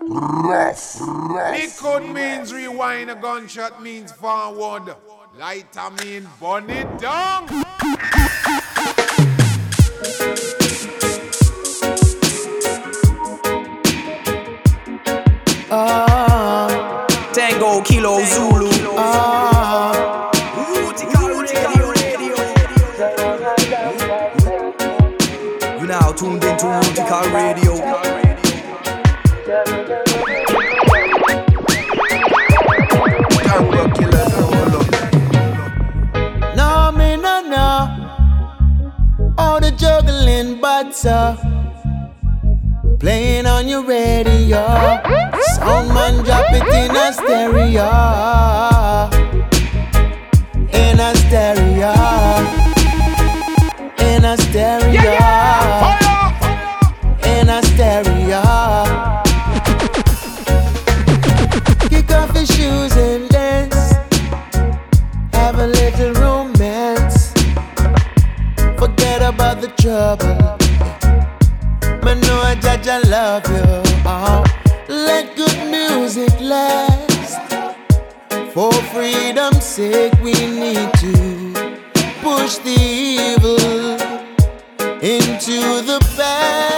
Rough. Liquid means rewind, a gunshot means forward. Lighter mean burn it down. Ah, Tango Kilo Zulu. Ah, You now tuned into Rootikal Radio. Up. Playing on your radio. Sound man, drop it in a stereo. In a stereo. In a stereo. In a stereo. Kick off your shoes and dance. Have a little romance. Forget about the trouble. Know I love you. Uh, let good music last. For freedom's sake, we need to push the evil into the past.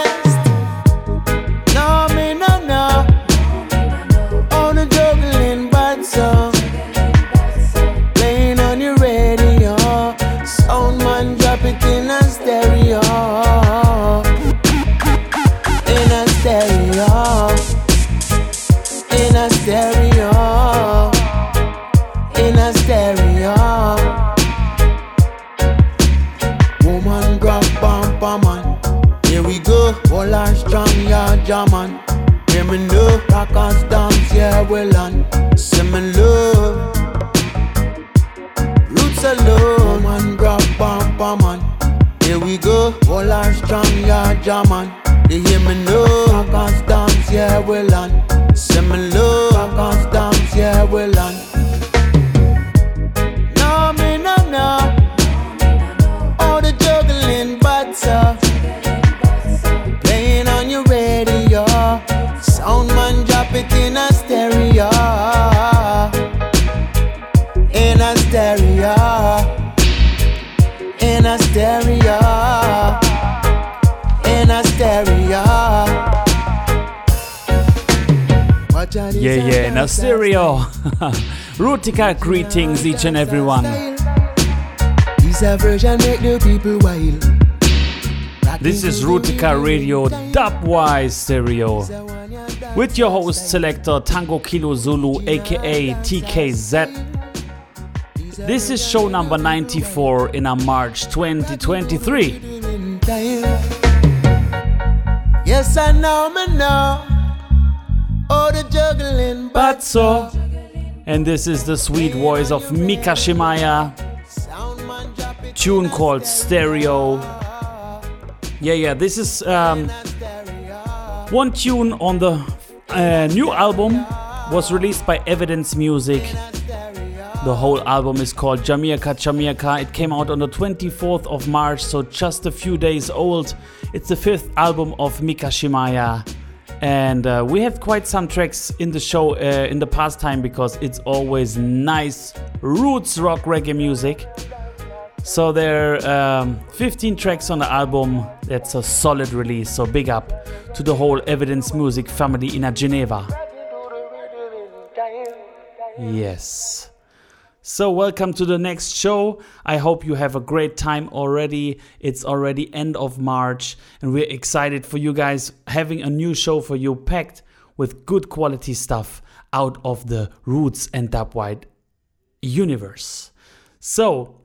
Know. Rockers dance, yeah, well on. See me love. Roots alone, man, grab bumper man. Here we go, all our strong, yeah, German. You hear me know, rockers dance, yeah, well on. See me love, Yeah, yeah, dance, stereo. Rutica greetings, each and everyone. This a version make the people wild. This is Rutica Radio Dubwise Stereo. With your host selector Tango Kilo Zulu aka TKZ. This is show number 94 in our March 2023. Yes, I know, me know. Oh, the juggling, But so, and this is the sweet voice of Micah Shemaiah, sound man drop it tune called Stereo. Yeah, yeah, this is um, one tune on the uh, new album was released by Evidence Music. The whole album is called Jamaica Jamaica. It came out on the 24th of March, so just a few days old. It's the fifth album of Micah Shemaiah. And uh, we had quite some tracks in the show uh, in the past time because it's always nice roots rock reggae music. So there are um, 15 tracks on the album. That's a solid release. So big up to the whole Evidence Music family in Geneva. Yes. So welcome to the next show. I hope you have a great time already. It's already end of March and we're excited for you guys having a new show for you packed with good quality stuff out of the Roots and Dubwide universe. So,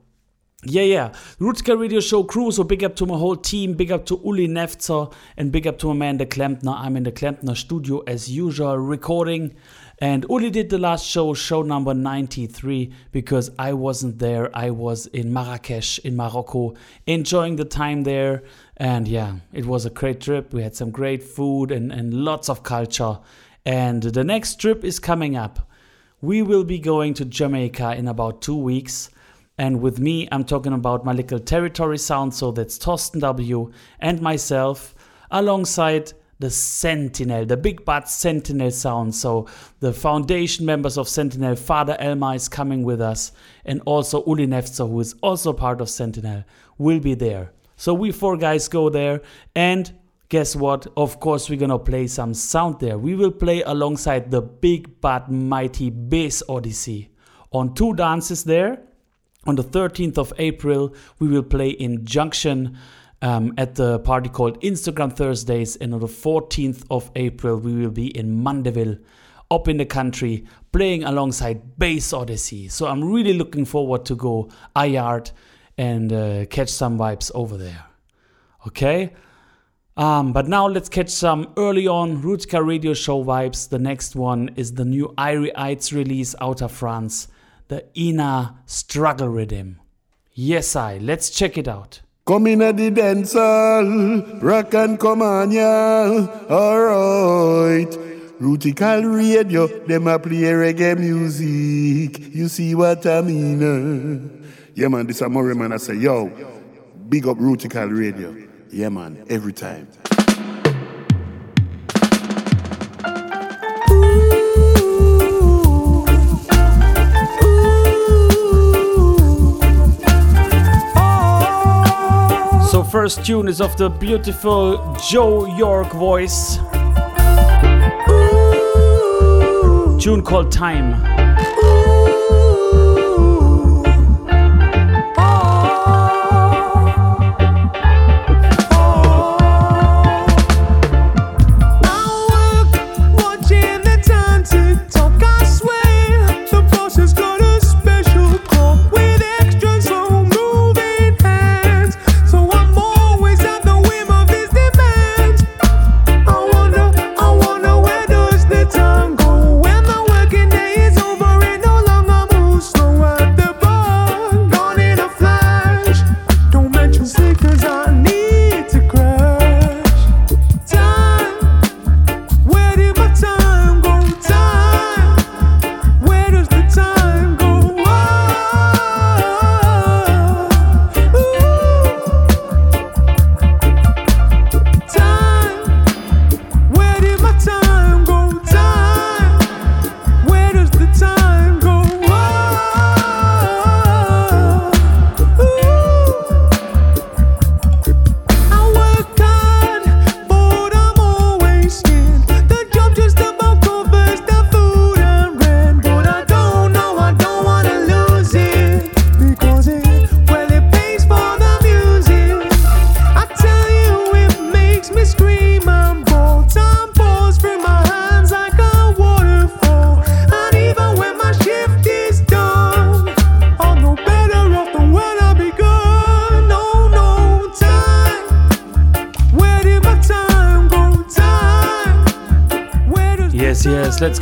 yeah, yeah. Rootka Radio Show crew. So big up to my whole team. Big up to Uli Nefzer and big up to my man, the Klempner. I'm in the Klempner studio as usual, recording. And Uli did the last show, show number 93, because I wasn't there. I was in Marrakesh, in Morocco, enjoying the time there. And yeah, it was a great trip. We had some great food and, and lots of culture. And the next trip is coming up. We will be going to Jamaica in about two weeks. And with me, I'm talking about my little territory sound. So that's Torsten W. and myself, alongside the Sentinel, the Big Bad Sentinel sound. So the foundation members of Sentinel, Father Elma is coming with us, and also Uli Nefzer, who is also part of Sentinel, will be there. So we four guys go there, and guess what? Of course, we're gonna play some sound there. We will play alongside the Big Bad Mighty Bass Odyssey on two dances there. On the 13th of April, we will play in Junction um, at the party called Instagram Thursdays. And on the 14th of April, we will be in Mandeville, up in the country, playing alongside Bass Odyssey. So I'm really looking forward to go IART and uh, catch some vibes over there. Okay? Um, but now let's catch some early on Rootika radio show vibes. The next one is the new Irie Ites release out of France the inner struggle rhythm. Yes, I. Let's check it out. Come in at the dance hall, rock and come on, y'all. Alright. Rootikal radio, them a play reggae music. You see what I mean? Uh? Yeah, man, this a more man. I say, yo, big up Rootikal radio. Yeah, man, every time. First tune is of the beautiful Joe Yorke voice. Tune called Time.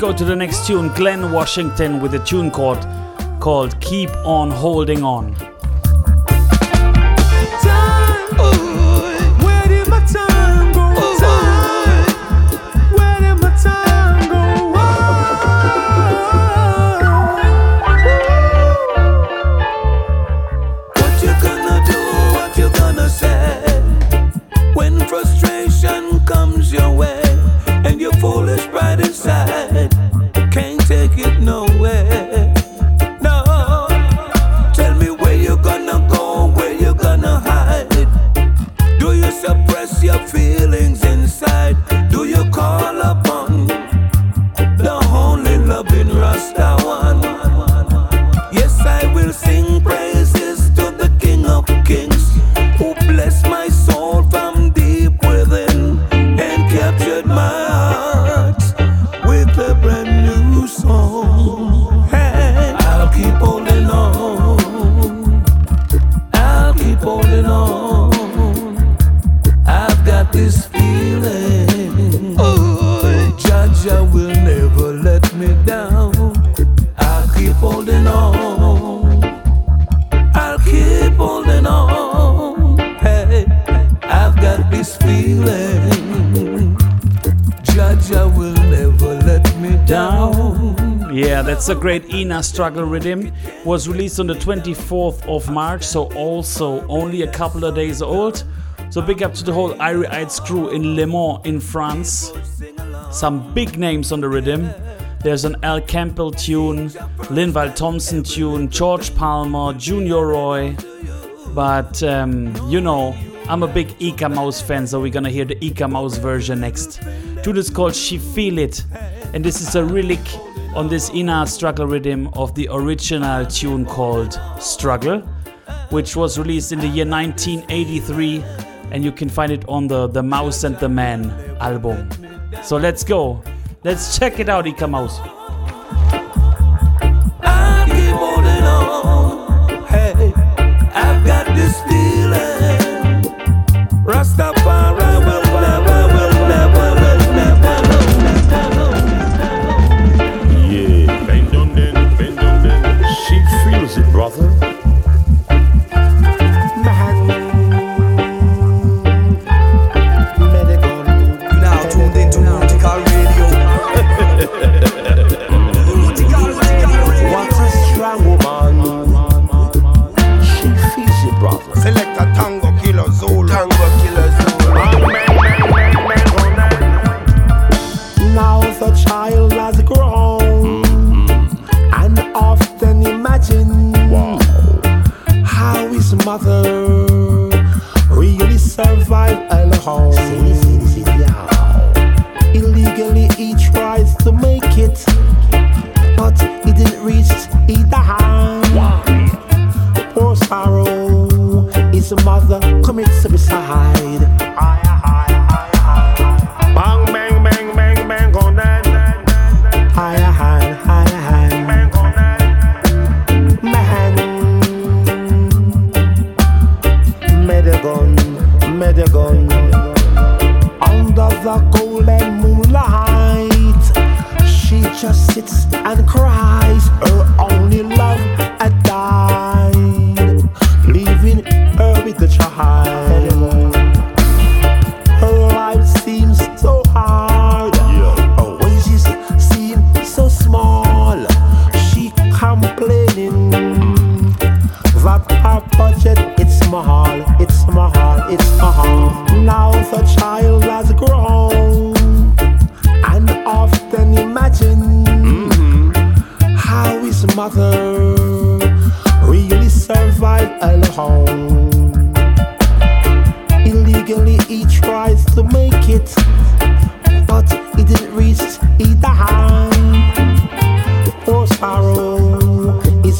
Go to the next tune, Glen Washington with a tune called, called Keep On Holding On. Struggle Rhythm was released on the 24th of March, so also only a couple of days old. So big up to the whole Irie Ites crew in Le Mans in France. Some big names on the rhythm. There's an Al Campbell tune, Linval Thompson tune, George Palmer, Junior Roy. But um, you know, I'm a big Eek-A-Mouse fan, so we're gonna hear the Eek-A-Mouse version next. Tune is called She Feel It, and this is a relic on this Ina Struggle rhythm of the original tune called Struggle, which was released in the year 1983, and you can find it on the The Mouse and the Man album. So let's go. Let's check it out, Eek-A-Mouse. I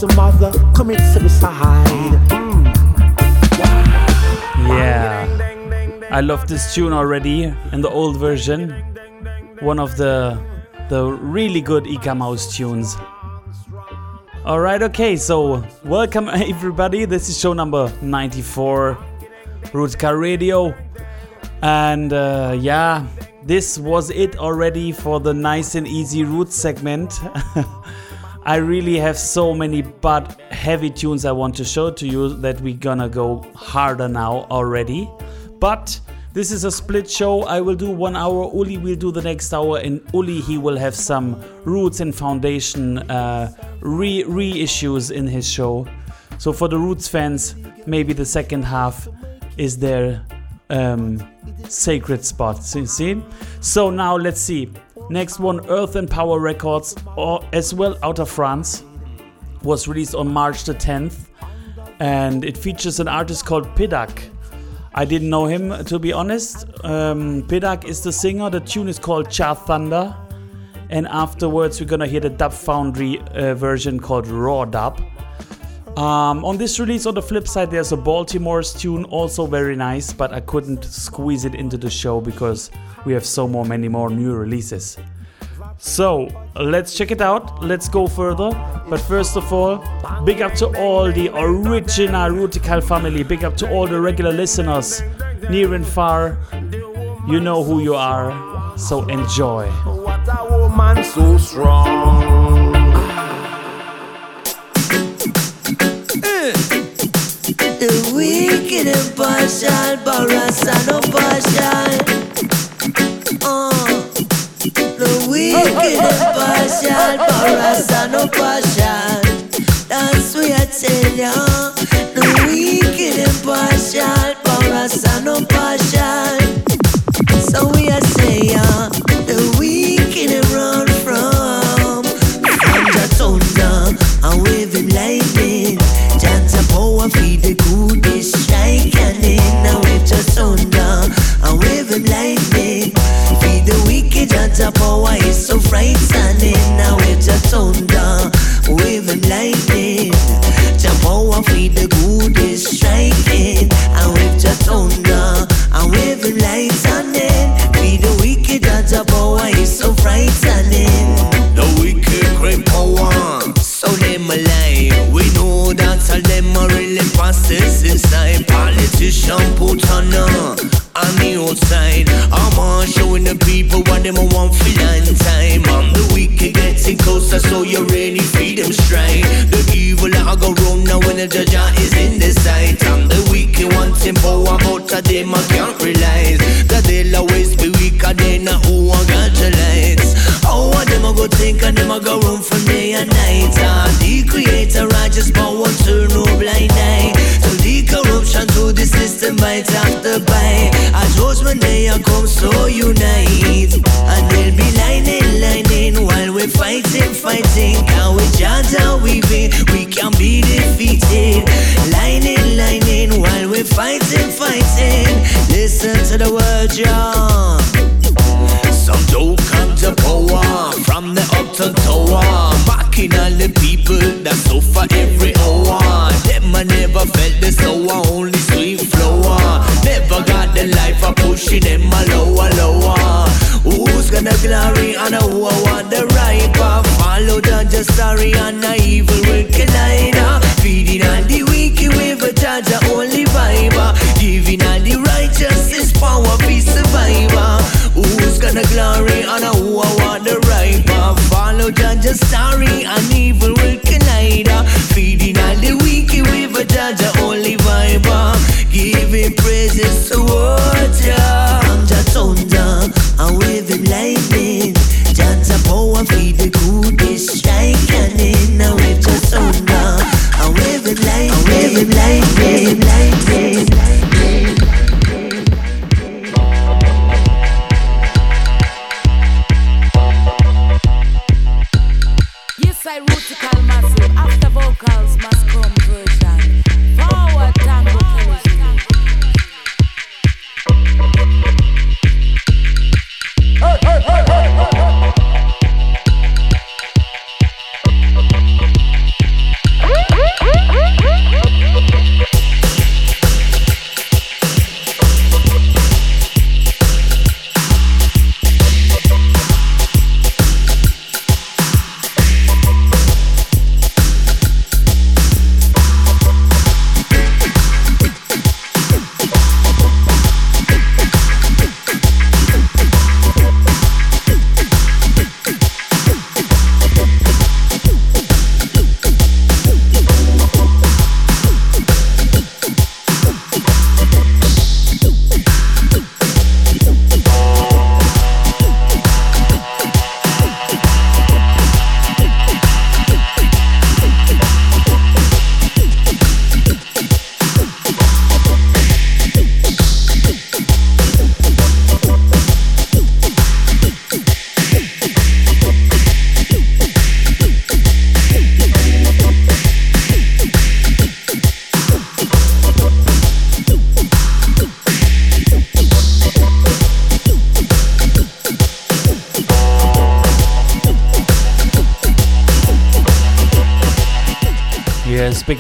his mother commits suicide. Yeah. I love this tune already in the old version. One of the the really good Eek-A-Mouse tunes. Alright, okay, so welcome everybody. This is show number 94, Rootka Radio. And uh, yeah, this was it already for the nice and easy root segment. I really have so many but heavy tunes I want to show to you that we're gonna go harder now already. But this is a split show. I will do one hour. Uli will do the next hour, and Uli he will have some roots and foundation uh, re reissues in his show. So for the roots fans, maybe the second half is their um, sacred spot. See? So now let's see. Next one, Earth and Power Records, or as well out of France, was released on March the 10th, and it features an artist called Pidduck. I didn't know him to be honest. Um, Pidduck is the singer. The tune is called Jah Thunder, and afterwards we're gonna hear the Dub Foundry uh, version called Raw Dub. Um, on this release, on the flip side, there's a Baltimore's tune, also very nice, but I couldn't squeeze it into the show because we have so more, many more new releases. So let's check it out. Let's go further. But first of all, big up to all the original Rootikal family. Big up to all the regular listeners, near and far. You know who you are. So enjoy. The wicked and partial, Barasa no partial. Uh. The wicked and partial, Barasa no partial. That's what I tell ya. The wicked and partial, Barasa no partial. The power is so frightening. Now it's a thunder, waving lightning. The power feed the good is striking. And with the thunder, and waving lightning. Feed the wicked the power is so frightening. The wicked great power, all them are real imposters inside. Politician put on uh, on the outside. I'm on showing the people what them want for long time. I'm the wicked getting closer, so you're ready for them strike. The evil I go wrong now when the judge is in the sight. I'm the wicked wanting power, but them I can't realize that they'll always be weaker than who I got the lights. Oh, what them I go think and them I go run from day and night. Ah, the creator, righteous power, turn no blind eye. To the corruption, to the system, bite after bite. A judgment day I come so unite And they'll be lining, lining While we're fighting, fighting Can we judge how we be? We can be defeated Lining, lining While we're fighting, fighting Listen to the word, John Some don't come to power From the uptown tower Mocking all the people that suffer every hour Them I never felt the sour Only sweet flower Never got the life of pushing them a lower, lower. Who's gonna glory and who I want the right path? Follow the just sorry and the evil will collide. Feeding on the wicked with a judge, only vibe. Giving all the righteous power, be survivor. Who's gonna glory and who I want the right path? Follow the just sorry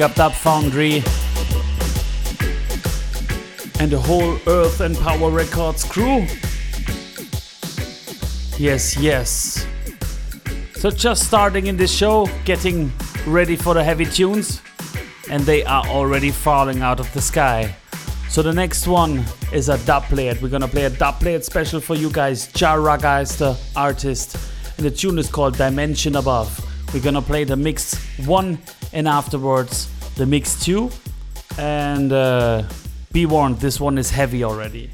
big up Dub Foundry and the whole Earth and Power Records crew. Yes, yes. So just starting in this show, getting ready for the heavy tunes, and they are already falling out of the sky. So the next one is a dub plate. We're gonna play a dub plate special for you guys. Jah Ragga is the artist, and the tune is called Dimension Above. We're gonna play the mix one and afterwards the mix two. And uh, be warned, this one is heavy already.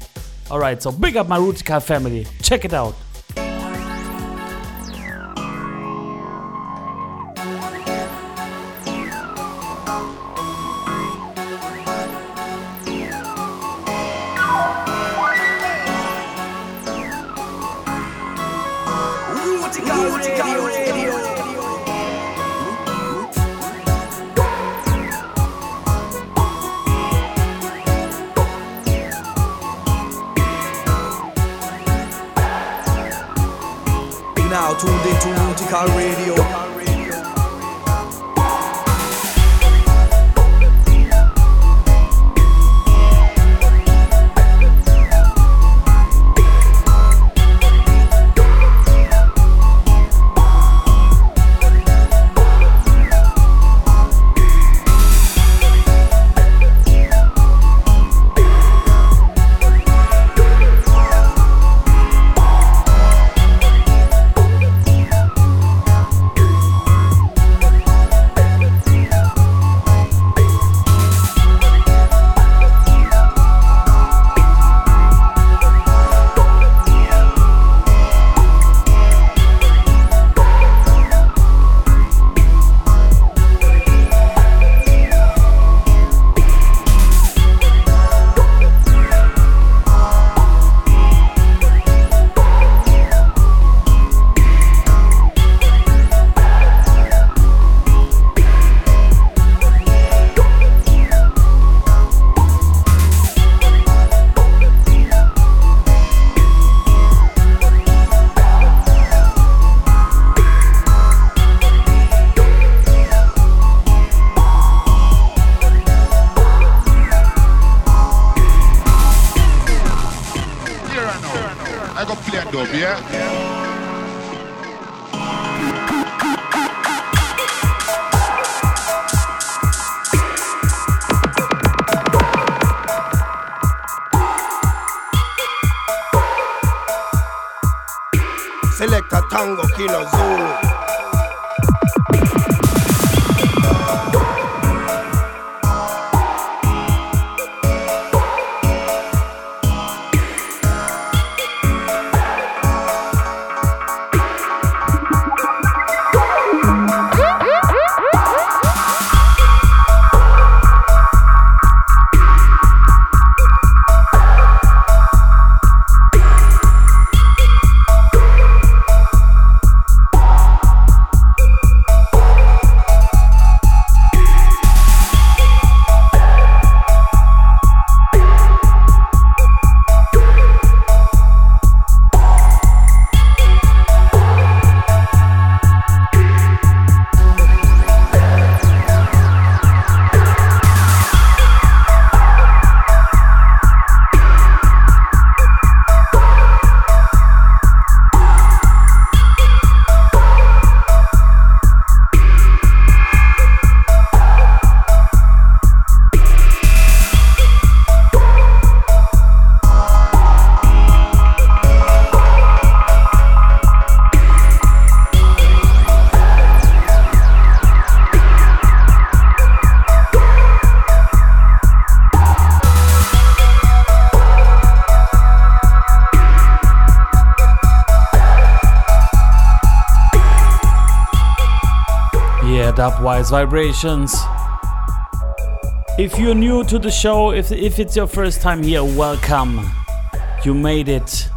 Alright, so big up my Rutica family. Check it out. Vibrations. If you're new to the show, if, if it's your first time here, welcome. You made it.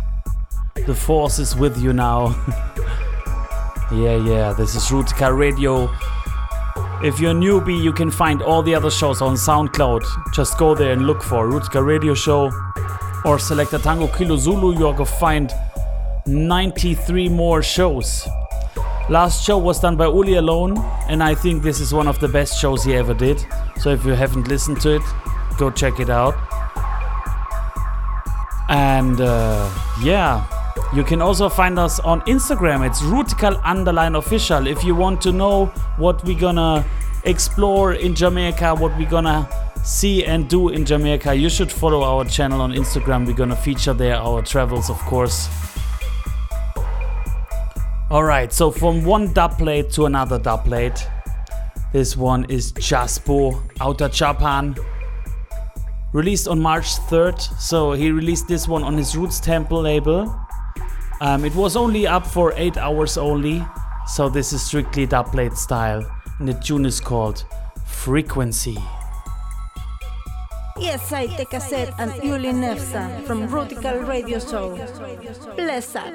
The force is with you now. yeah, yeah, this is Rootica Radio. If you're a newbie, you can find all the other shows on SoundCloud. Just go there and look for Rootica Radio Show or Selector Tango Kilo Zulu. You're gonna find 93 more shows. Last show was done by Uli alone, and I think this is one of the best shows he ever did. So if you haven't listened to it, go check it out. And uh, yeah, you can also find us on Instagram. It's rootikal underline official. If you want to know what we're gonna explore in Jamaica, what we're gonna see and do in Jamaica, you should follow our channel on Instagram. We're gonna feature there our travels, of course. Alright, so from one dubplate to another dubplate. This one is Chazbo Outer Japan. Released on March 3rd, so he released this one on his Roots Temple label. Um, it was only up for 8 hours only, so this is strictly dubplate style. And the tune is called Frequency. Yes, I take a set and Uli Nefzer from Rootikal Radio Show. Bless up.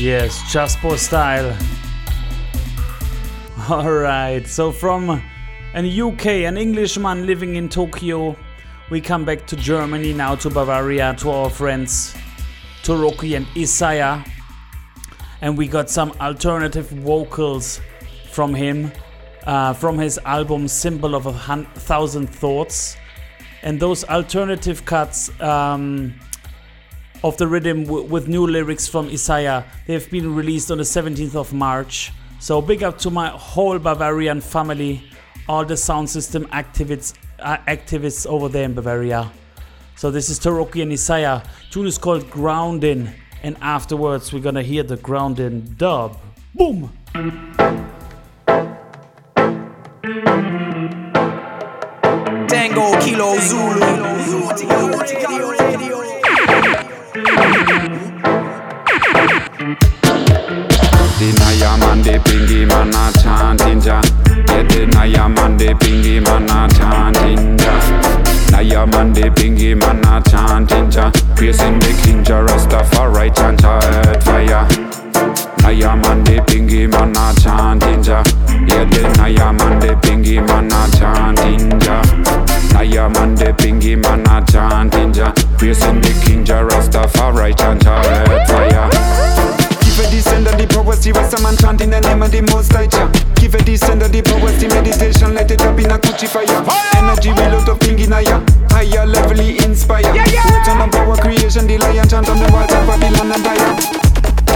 Chazbo style. Alright, so from an UK, an Englishman living in Tokyo, we come back to Germany now to Bavaria to our friends Toroki and Isayah. And we got some alternative vocals from him uh, from his album Symbol of a Hun- Thousand Thoughts. And those alternative cuts. Um, of the rhythm w- with new lyrics from Isayah. They have been released on the 17th of March. So big up to my whole Bavarian family, all the sound system activists, uh, activists over there in Bavaria. So this is Toroki and Isayah. Tune is called Grounding, and afterwards we're gonna hear the Grounding dub. Boom! Tango Kilo Zulu. Dinaya mande pingi mana chantinja Yede naya mande pingi mana chantinja Naya mande pingi mana chantinja Piercing the kinja Rastafari chanta earth fire Naya mande pingi mana chantinja Yede naya mande pingi mana chantinja Naya mande pingi mana chantinja Piercing the king kinja Rastafari chanta earth fire Give a descender the powers, the rest of man chant in the name of the most high Jah. Give a descender the powers, the meditation, let it up in a Gucci fire. Energy reload of thing in a ya. Higher level, inspire. Yeah, yeah. Words on power creation, the lion chant on the walls of Babylon and Daya.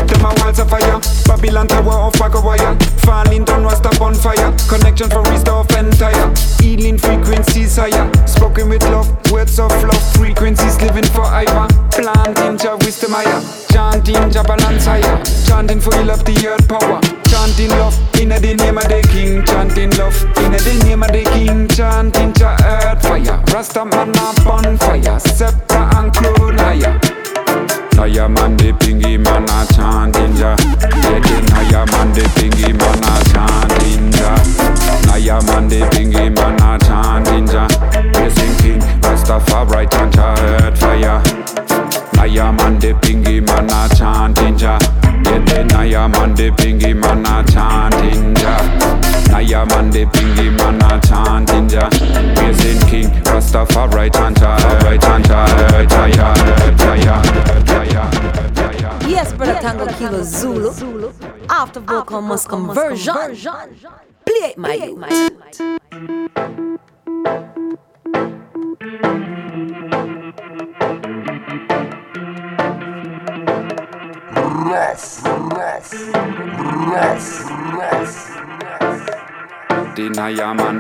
Them a walls of fire. Babylon tower of bag of wire Falling down rust up on fire. Connection for restore of entire Healing frequencies higher. Spoken with love, words of love. Frequencies living forever. Planting Jah wisdom higher. Chanting Jah balance higher. Chanting for you love the earth power. Chanting love in the name of the king. Chanting love in the name of the king. Chanting Jah earth fire. Rasta man a bonfire. Scepter and clone higher Naya mande pingi mana chantinja Yede naya mande pingi mana chantinja Naya mande the bingy man a chanting Jah. Blessing King Rastafari a earth fire. Naya man the bingy man a chanting the Naya man the man a chanting Jah. Naya man the bingy man a chanting Jah. Blessing King Rastafari chant a earth chant a earth fire. Earth fire. Earth fire. Earth fire. Yes, brother Tango Kilo Zulu. After vocal must conversion. Play it, my youth. Rough, rough, rough, rough. Man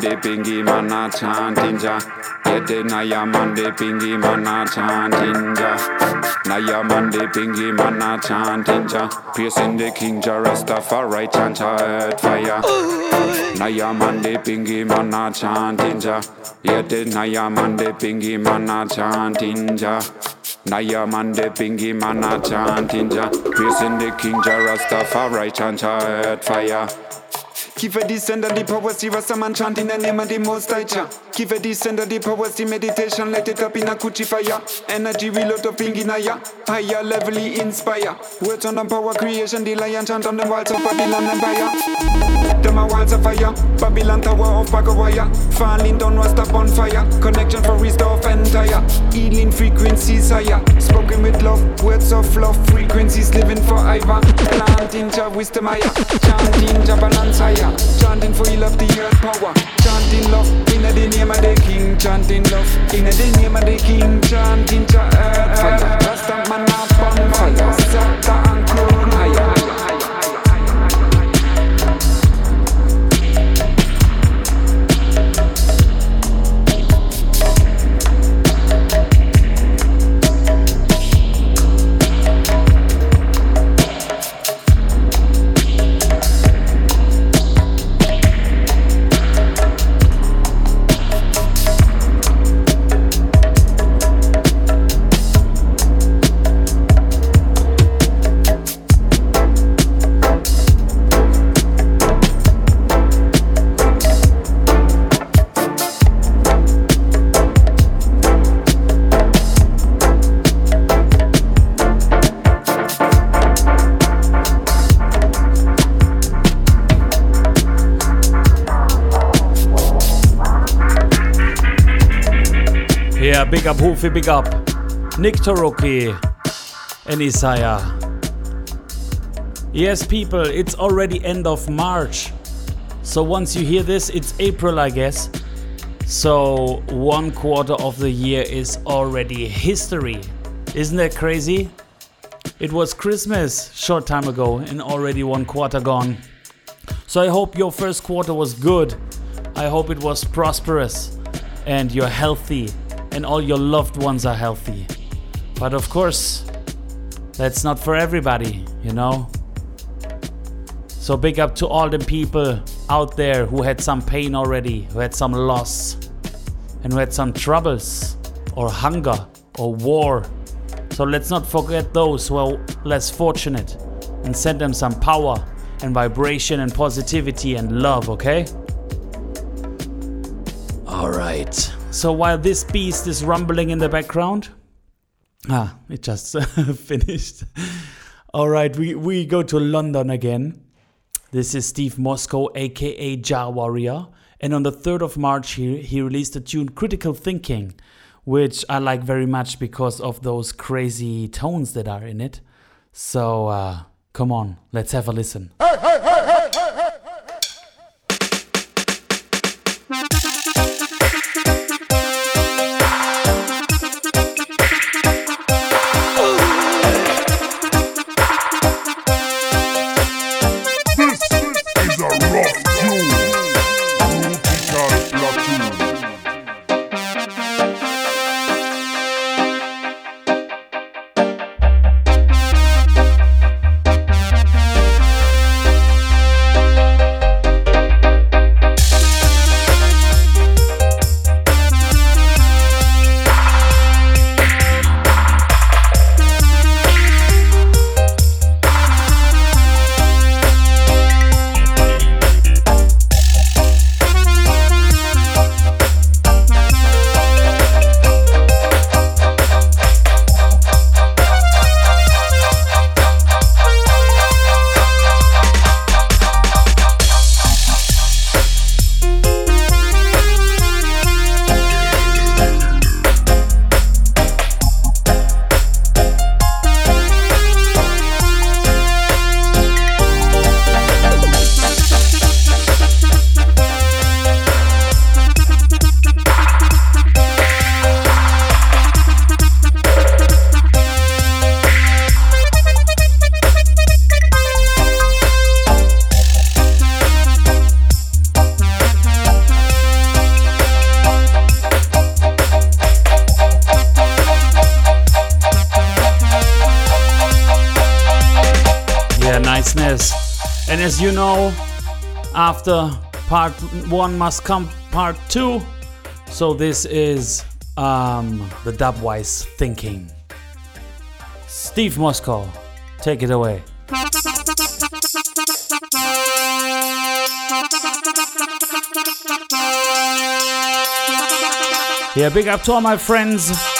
the bingy man a chanting Jah. Naya man the bingy man a chanting Jah. Piercing the King Jah Rastafari chant a earth fire. Naya man the bingy man a chanting Jah. Yeah, the Naya man the bingy man a chanting Naya man the bingy man a chanting Jah. Piercing the King Jah Rastafari chant a earth fire. Give descend of the power, see Rasta man chant in the name of the most high Jah. Give descend of the power, see meditation, light it up in a Kuchi fire. Energy reload up in ya. Higher levelly inspire. Words on the power creation, the lion chant on the walls of Babylon Empire. Them a walls of fire, Babylon tower of Bagawaya. Falling down was up on fire, connection for restore of entire. Healing frequencies higher, spoken with love, words of love, frequencies living forever. Planting Jah wisdom higher, chanting Jah balance higher. Chanting for you love the earth power. Chanting love in the name of the King. Chanting love in the name of the King. Chanting Jah eh, earth fire. Eh. Rasta man up on fire. Scepter and crown up big up Nick Toroki and Isayah. Yes, people, it's already end of March. So once you hear this, it's April, I guess. So one quarter of the year is already history. Isn't that crazy? It was Christmas short time ago and already one quarter gone. So I hope your first quarter was good. I hope it was prosperous and you're healthy and all your loved ones are healthy. But of course, that's not for everybody, you know? So big up to all the people out there who had some pain already, who had some loss, and who had some troubles, or hunger, or war. So let's not forget those who are less fortunate and send them some power and vibration and positivity and love, okay? Alright. So while this beast is rumbling in the background, ah, it just finished. All right, we, we go to London again. This is Steve Mosco, aka Jah Warrior. And on the 3rd of March, he, he released the tune Critical Thinking, which I like very much because of those crazy tones that are in it. So uh, come on, let's have a listen. As you know, after part one must come part two. So this is um, the dubwise thinking. Steve Mosco, take it away. Yeah, big up to all my friends.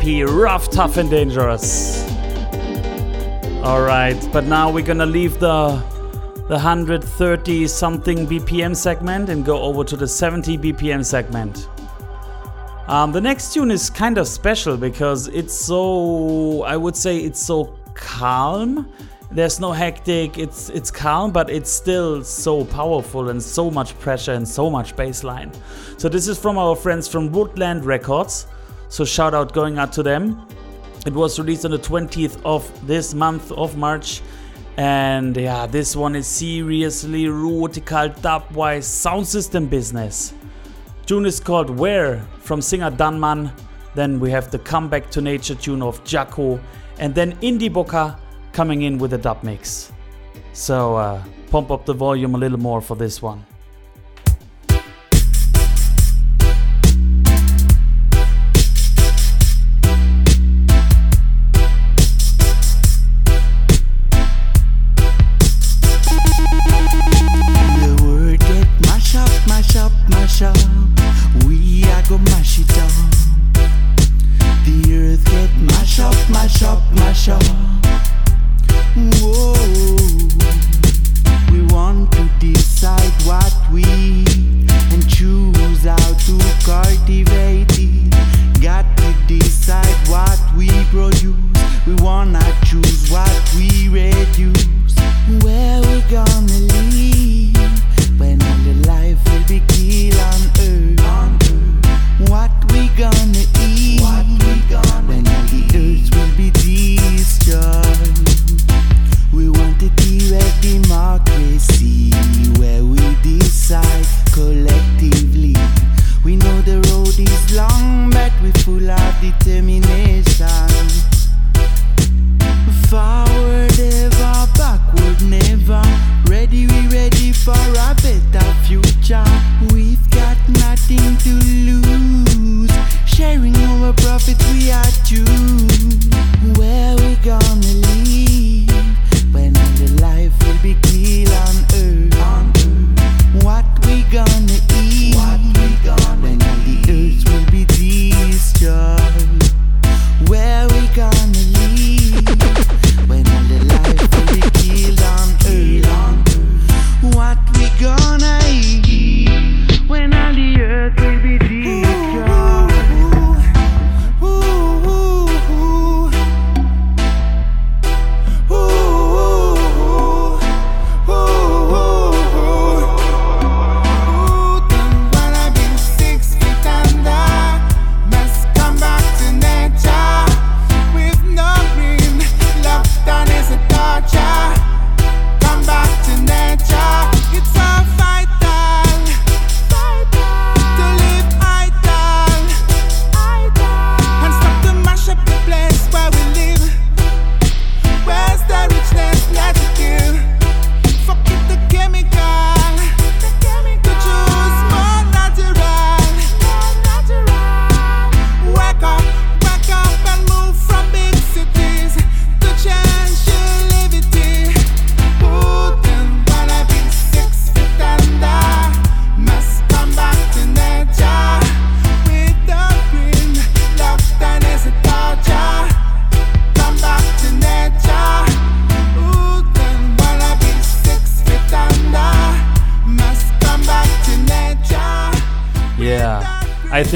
EP, Rough, Tough, and Dangerous. Alright, but now we're gonna leave the, the 130 something BPM segment and go over to the 70 BPM segment. Um, the next tune is kind of special because it's so, I would say, it's so calm. There's no hectic, it's it's calm, but it's still so powerful and so much pressure and so much bassline. So this is from our friends from Woodland Records. So shout out going out to them. It was released on the 20th of this month of March. And yeah, this one is seriously rootical dubwise sound system business. Tune is called Where from singer Daman. Then we have the comeback to nature tune of Jacko. And then Indy Boca coming in with a dub mix. So uh, pump up the volume a little more for this one.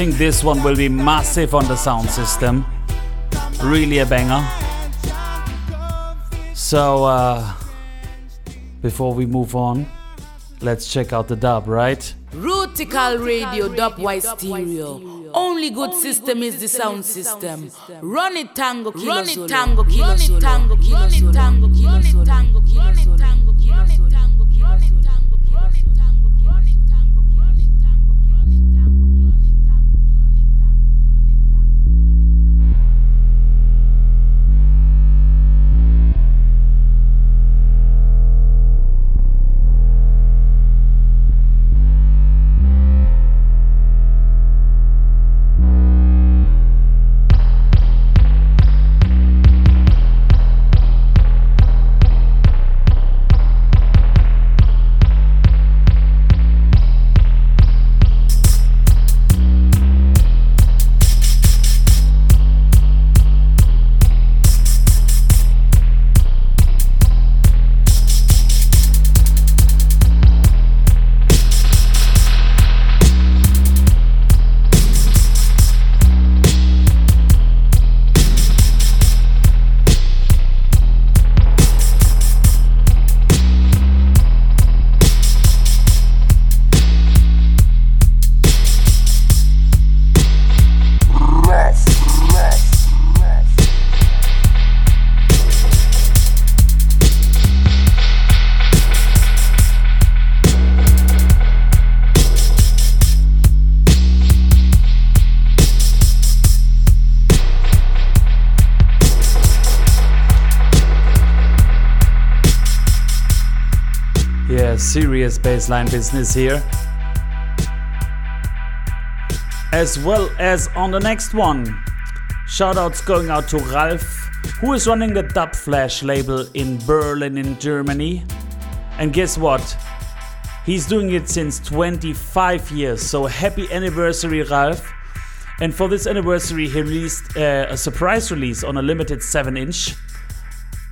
Think this one will be massive on the sound system. Really a banger. So, uh, before we move on, let's check out the dub, right? Rootikal Radio, dubwise stereo. Only good system is the sound system. Run it tango kilo Run it tango kilo Run it tango kilo Run it tango kilo Run it tango bassline business here. As well as on the next one. Shoutouts going out to Ralph, who is running the Dub Flash label in Berlin, in Germany. And guess what? He's doing it since 25 years, so happy anniversary, Ralph. And for this anniversary, he released uh, a surprise release on a limited 7 inch.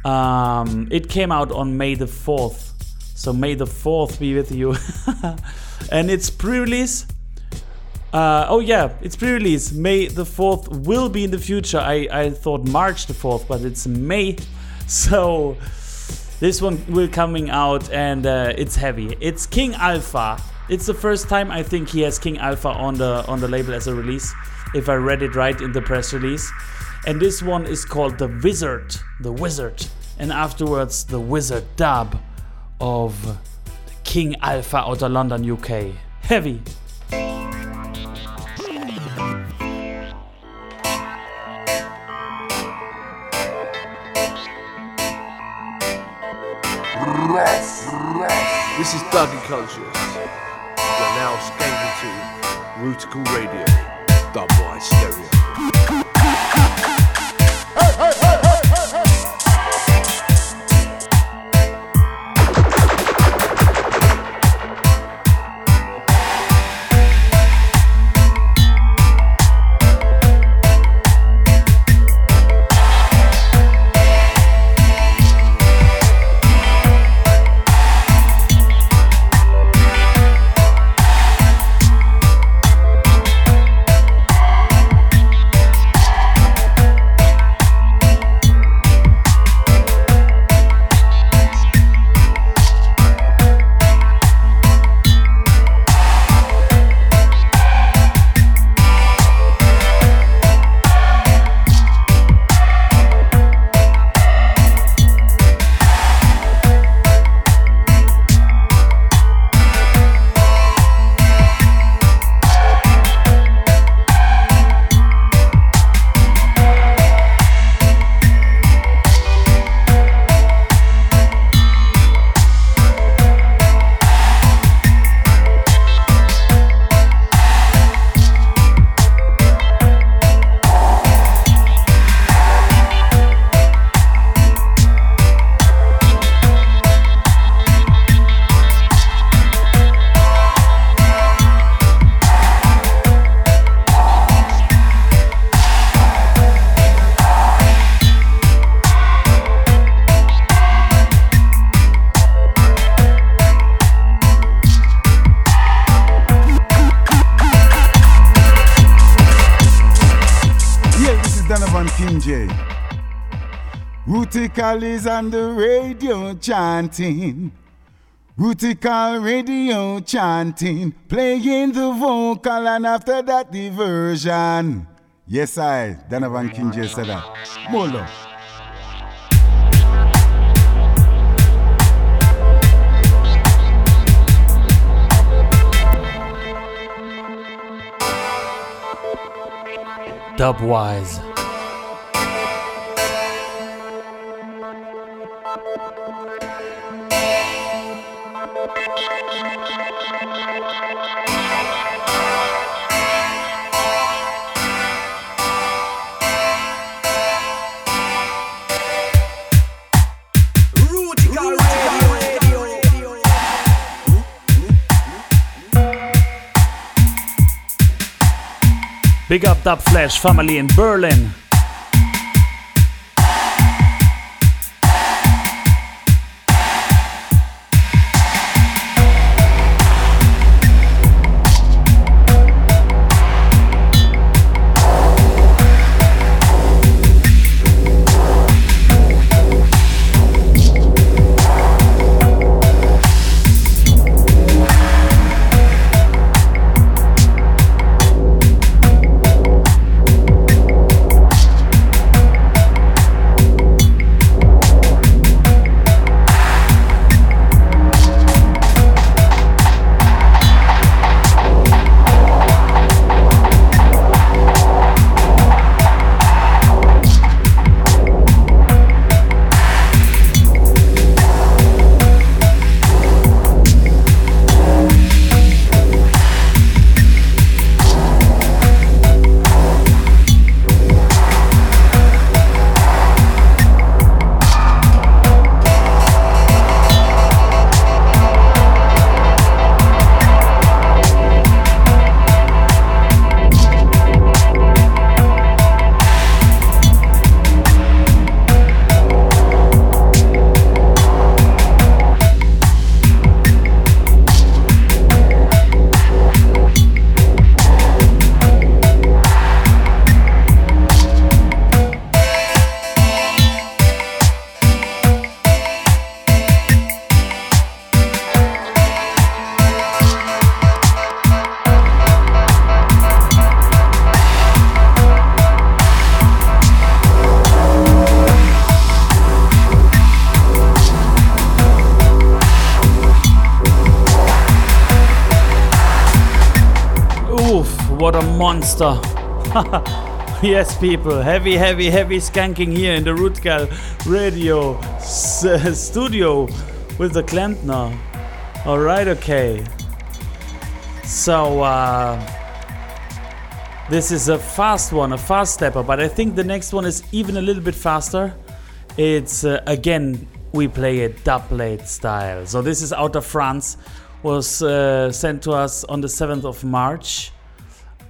Um, it came out on May the 4th. So may the 4th be with you. and it's pre release. Uh, oh, yeah, it's pre release. May the 4th will be in the future. I, I thought March the 4th, but it's May. So this one will coming out and uh, it's heavy. It's King Alpha. It's the first time I think he has King Alpha on the on the label as a release, if I read it right in the press release. And this one is called The Wizard, The Wizard, and afterwards The Wizard Dub of King Alpha out of London, UK. Heavy. This is Dougie Conscious. You're now skanking to Rootikal Radio, Dubwise Stereo. Is on the radio chanting. Rootikal radio chanting, playing the vocal, and after that the version. Yes, I, Donovan King just said that. Molo. Dubwise. Big up Dub Flash family in Berlin. Monster. yes, people, heavy, heavy, heavy skanking here in the Rootikal radio s- studio with the Klempner. All right, okay. So, uh, this is a fast one, a fast stepper, but I think the next one is even a little bit faster. It's uh, again, we play it dubplate style. So, this is out of France, was uh, sent to us on the 7th of March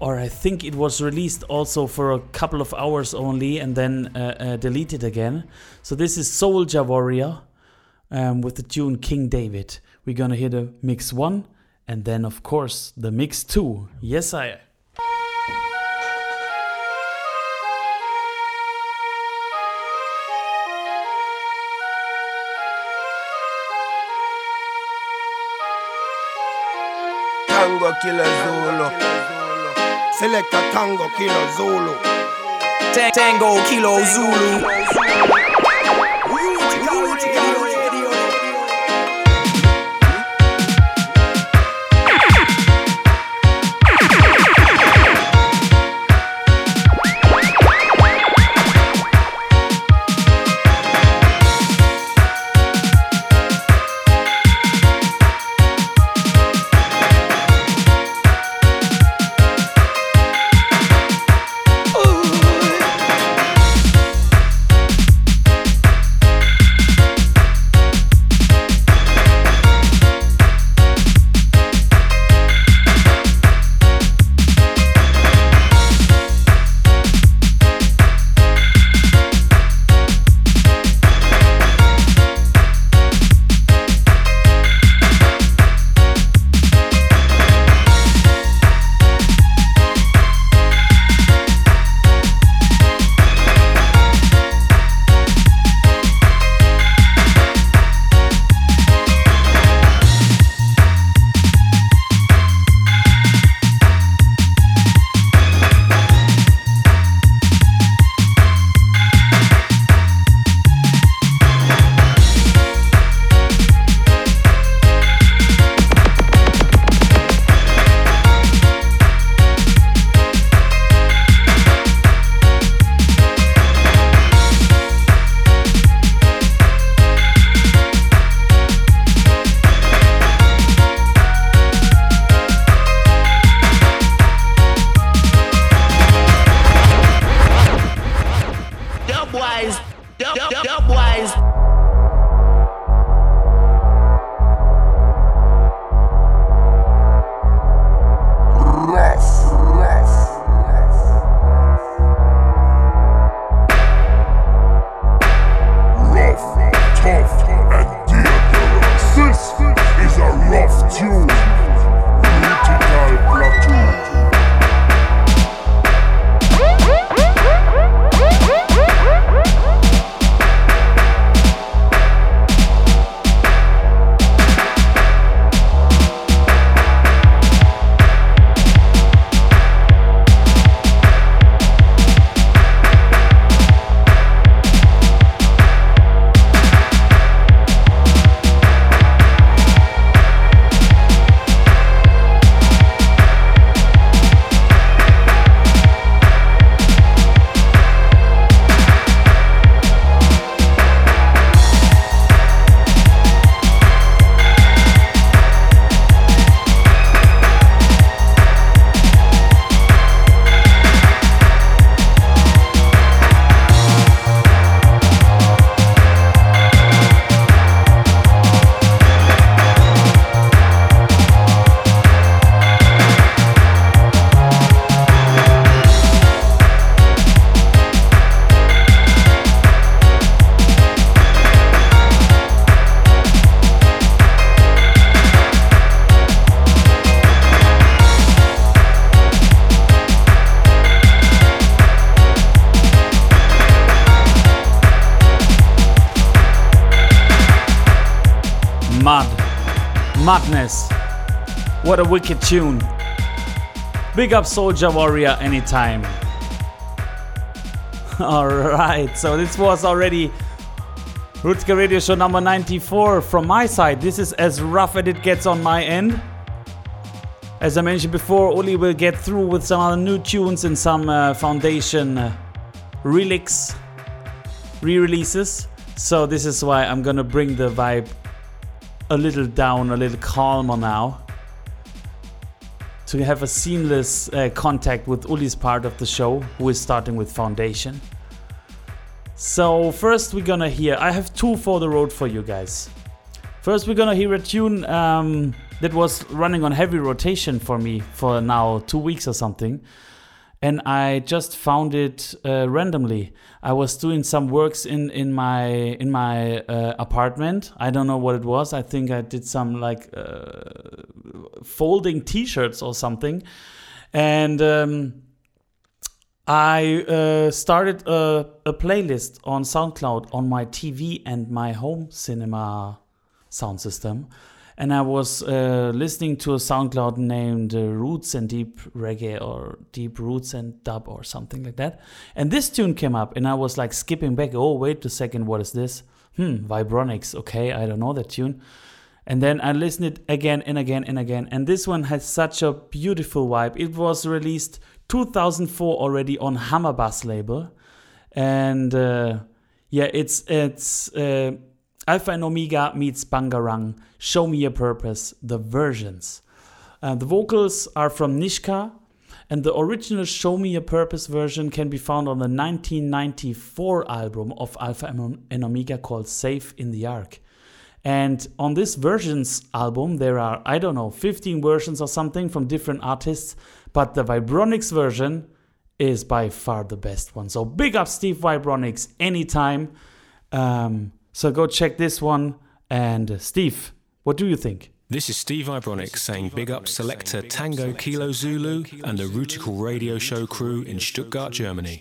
or I think it was released also for a couple of hours only and then uh, uh, deleted again. So this is Souljah Warrior um, with the tune King David. We're gonna hear the mix one and then, of course, the mix two. Yes, I. Killer Zulu. Selector tango, kilo Zulu. Tango, kilo Zulu. What a wicked tune. Big up Souljah Warrior anytime. Alright, so this was already Rootikal Radio Show number 94 from my side. This is as rough as it gets on my end. As I mentioned before, Uli will get through with some other new tunes and some uh, Foundation uh, relics, re releases. So, this is why I'm gonna bring the vibe a little down, a little calmer now. To have a seamless uh, contact with Uli's part of the show, who is starting with Foundation. So, first we're gonna hear, I have two for the road for you guys. First, we're gonna hear a tune um, that was running on heavy rotation for me for now two weeks or something. And I just found it uh, randomly. I was doing some works in, in my in my uh, apartment. I don't know what it was. I think I did some like uh, folding T-shirts or something, and um, I uh, started a, a playlist on SoundCloud on my TV and my home cinema sound system. And I was uh, listening to a SoundCloud named uh, Roots and Deep Reggae or Deep Roots and Dub or something like that. And this tune came up, and I was like skipping back. Oh, wait a second, what is this? Hmm, Vibronics. Okay, I don't know that tune. And then I listened it again and again and again. And this one has such a beautiful vibe. It was released 2004 already on Hammer Bass label, and uh, yeah, it's it's uh, Alpha and Omega meets Bangarang. Show Me a Purpose. The versions. Uh, the vocals are from Nishka, and the original Show Me a Purpose version can be found on the 1994 album of Alpha and Omega called Safe in the Ark. And on this versions album, there are, I don't know, 15 versions or something from different artists, but the Vibronics version is by far the best one. So big up Steve Vibronics anytime. Um, so go check this one. And Steve, what do you think? This is Steve Vibronics saying big up selector Tango Kilo Zulu and the Rootikal Radio Show crew in Stuttgart, Germany.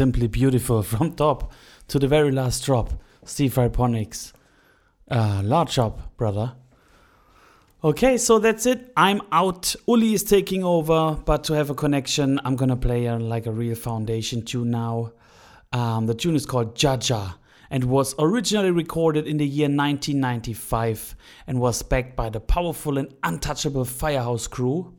Simply beautiful from top to the very last drop. Steve Vibronics. Uh, large job, brother. Okay, so that's it. I'm out. Uli is taking over, but to have a connection, I'm gonna play a, like a real foundation tune now. Um, the tune is called Jah Jah and was originally recorded in the year 1995 and was backed by the powerful and untouchable Firehouse crew.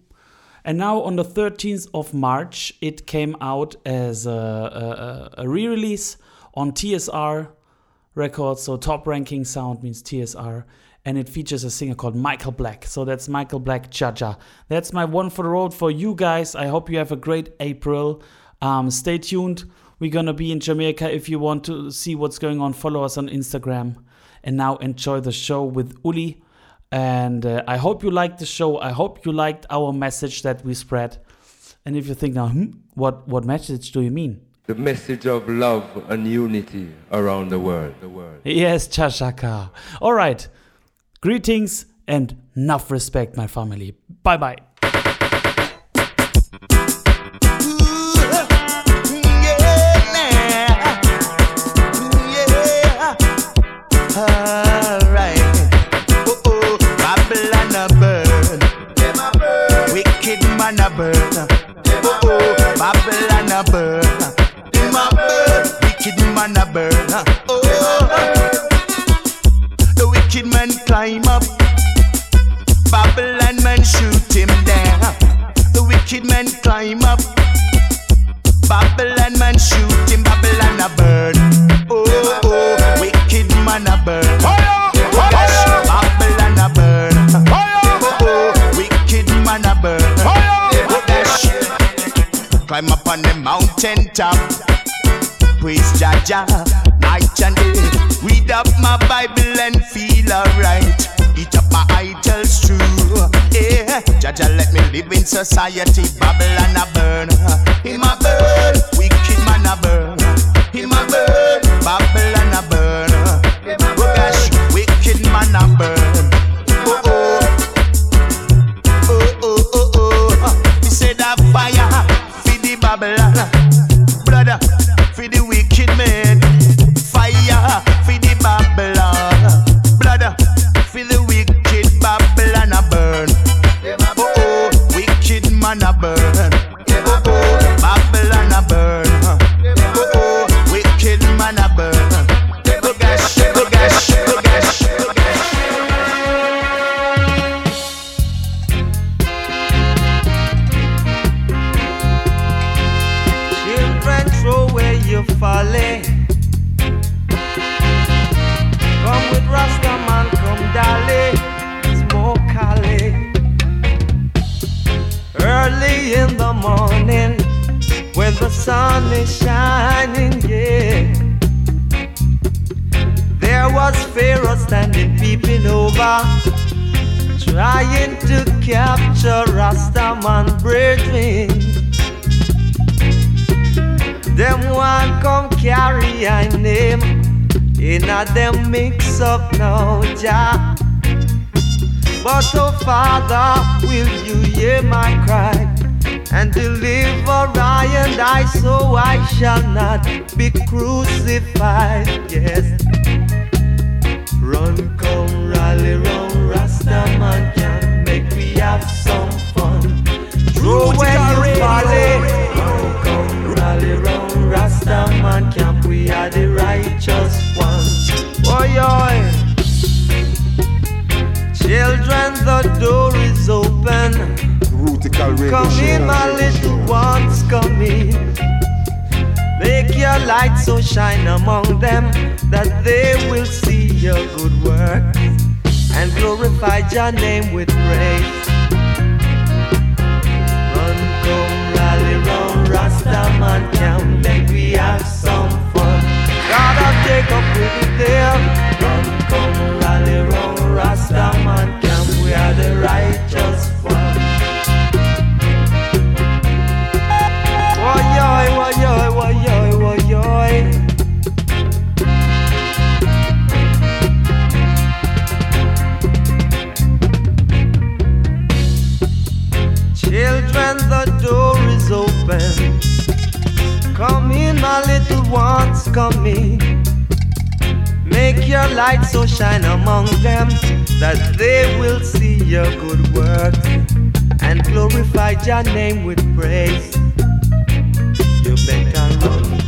And now on the 13th of March, it came out as a, a, a re release on TSR Records. So top ranking sound means TSR. And it features a singer called Michael Black. So that's Michael Black Jah Jah. That's my one for the road for you guys. I hope you have a great April. Um, stay tuned. We're gonna be in Jamaica. If you want to see what's going on, follow us on Instagram. And now enjoy the show with Uli. And uh, I hope you liked the show. I hope you liked our message that we spread. And if you think now, hmm, what what message do you mean? The message of love and unity around the world. The world. Yes, Jah Shaka. All right. Greetings and enough respect, my family. Bye bye. Wicked man climb up. Babylon man shoot him. Babylon a burn. Oh oh, wicked man a burn. Yes, Babylon a burn. Oh oh, wicked man a burn. Yes. Climb up on the mountain top. Praise Jah Jah, night and day. Read up my Bible and feel alright. Eat up my idols true. Yeah, Jah Jah let me live in society. Babylon a burn, him a burn. Wicked man a burn, him a burn. Babylon a burn. Oh gosh, wicked man a burn. Oh oh, oh oh oh oh. He said that fire for the Babylon, trying to capture Rastaman brethren. Them one come carry I name in a them mix up now, Jah. But oh Father, will you hear my cry and deliver I and I so I shall not be crucified? Yes. Rootikal Radio Come in, Show. my little ones, come in. Make your light so shine among them that they will see your good work and glorify your name with praise. Run, come, rally, run, Rastaman camp, make we have some fun. God of Jacob will be there. Run, come, rally, run, Rastaman camp, we are the righteous my little ones, come in. Make your light so shine among them that they will see your good works and glorify your name with praise. You better run,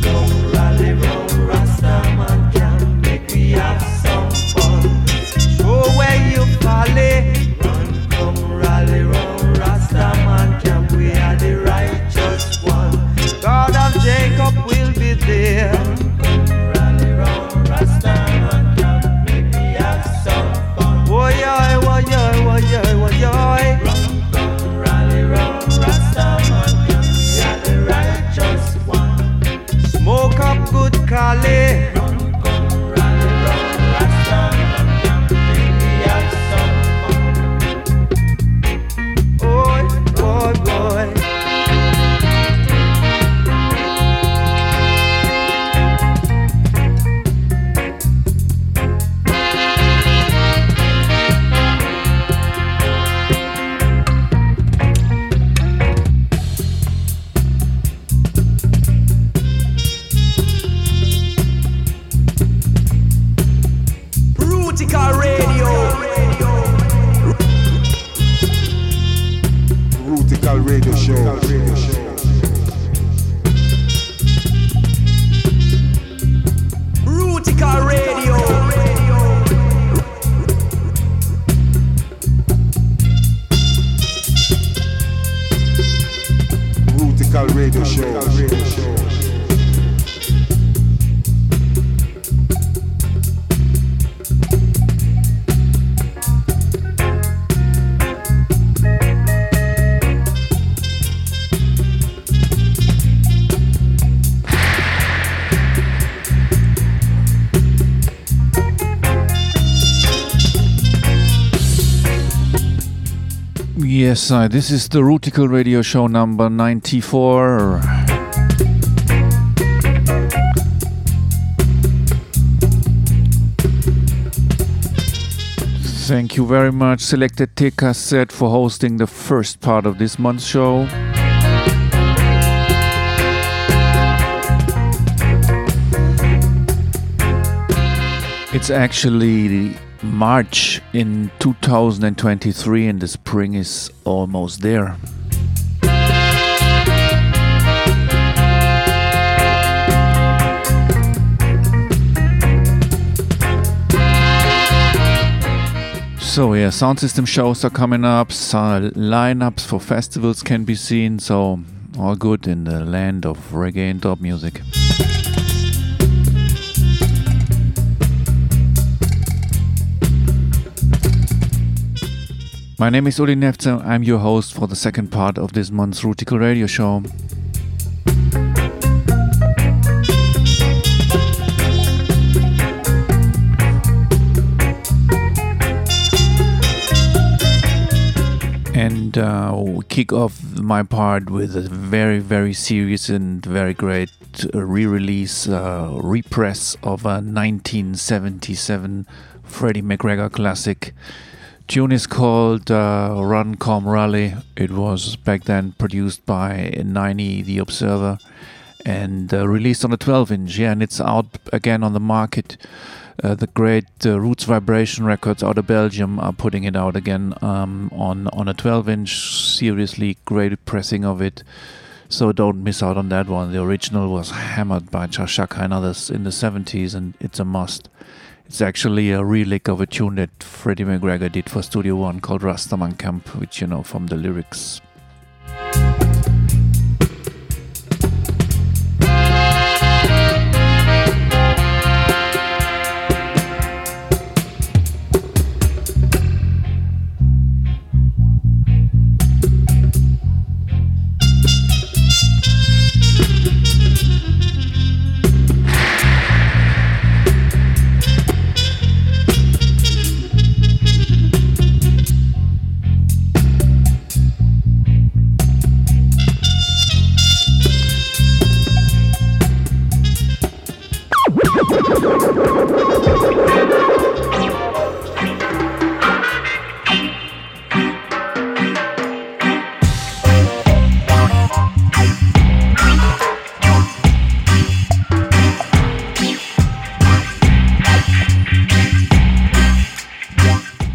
Yes, uh, this is the Rootikal Radio Show number 94. Thank you very much, Selector TKZ, for hosting the first part of this month's show. It's actually March in 2023, and the spring is almost there. So yeah, sound system shows are coming up. Lineups for festivals can be seen. So all good in the land of reggae and dub music. My name is Uli Nefzer. I'm your host for the second part of this month's Rootikal Radio Show. And uh, we kick off my part with a very, very serious and very great uh, re release, uh, repress of a 1977 Freddie McGregor classic. Tune is called uh, Run Come Rally. It was back then produced by Niney The Observer and uh, released on a 12 inch. Yeah, and it's out again on the market. Uh, the great uh, Roots Vibration Records out of Belgium are putting it out again um, on on a 12 inch. Seriously great pressing of it. So don't miss out on that one. The original was hammered by Jah Shaka and others in the 70s, and it's a must. It's actually a relic of a tune that Freddie McGregor did for Studio One called Rastaman Camp, which you know from the lyrics.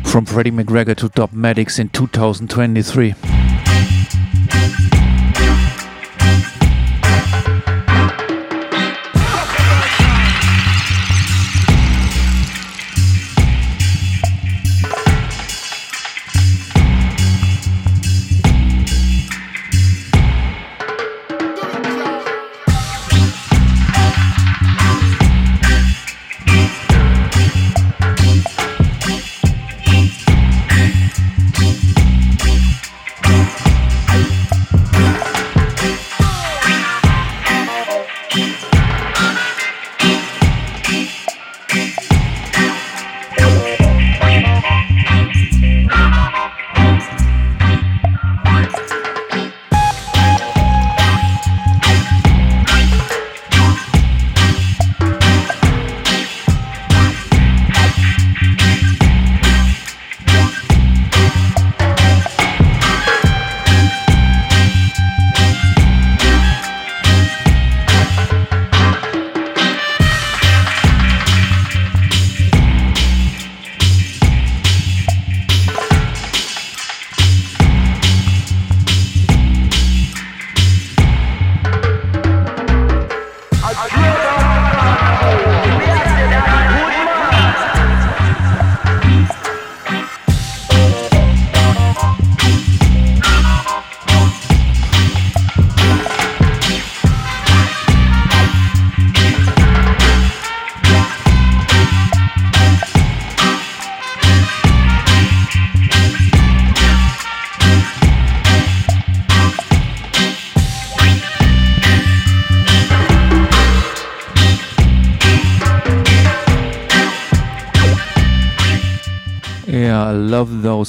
From Freddie McGregor to Dubmatix in 2023.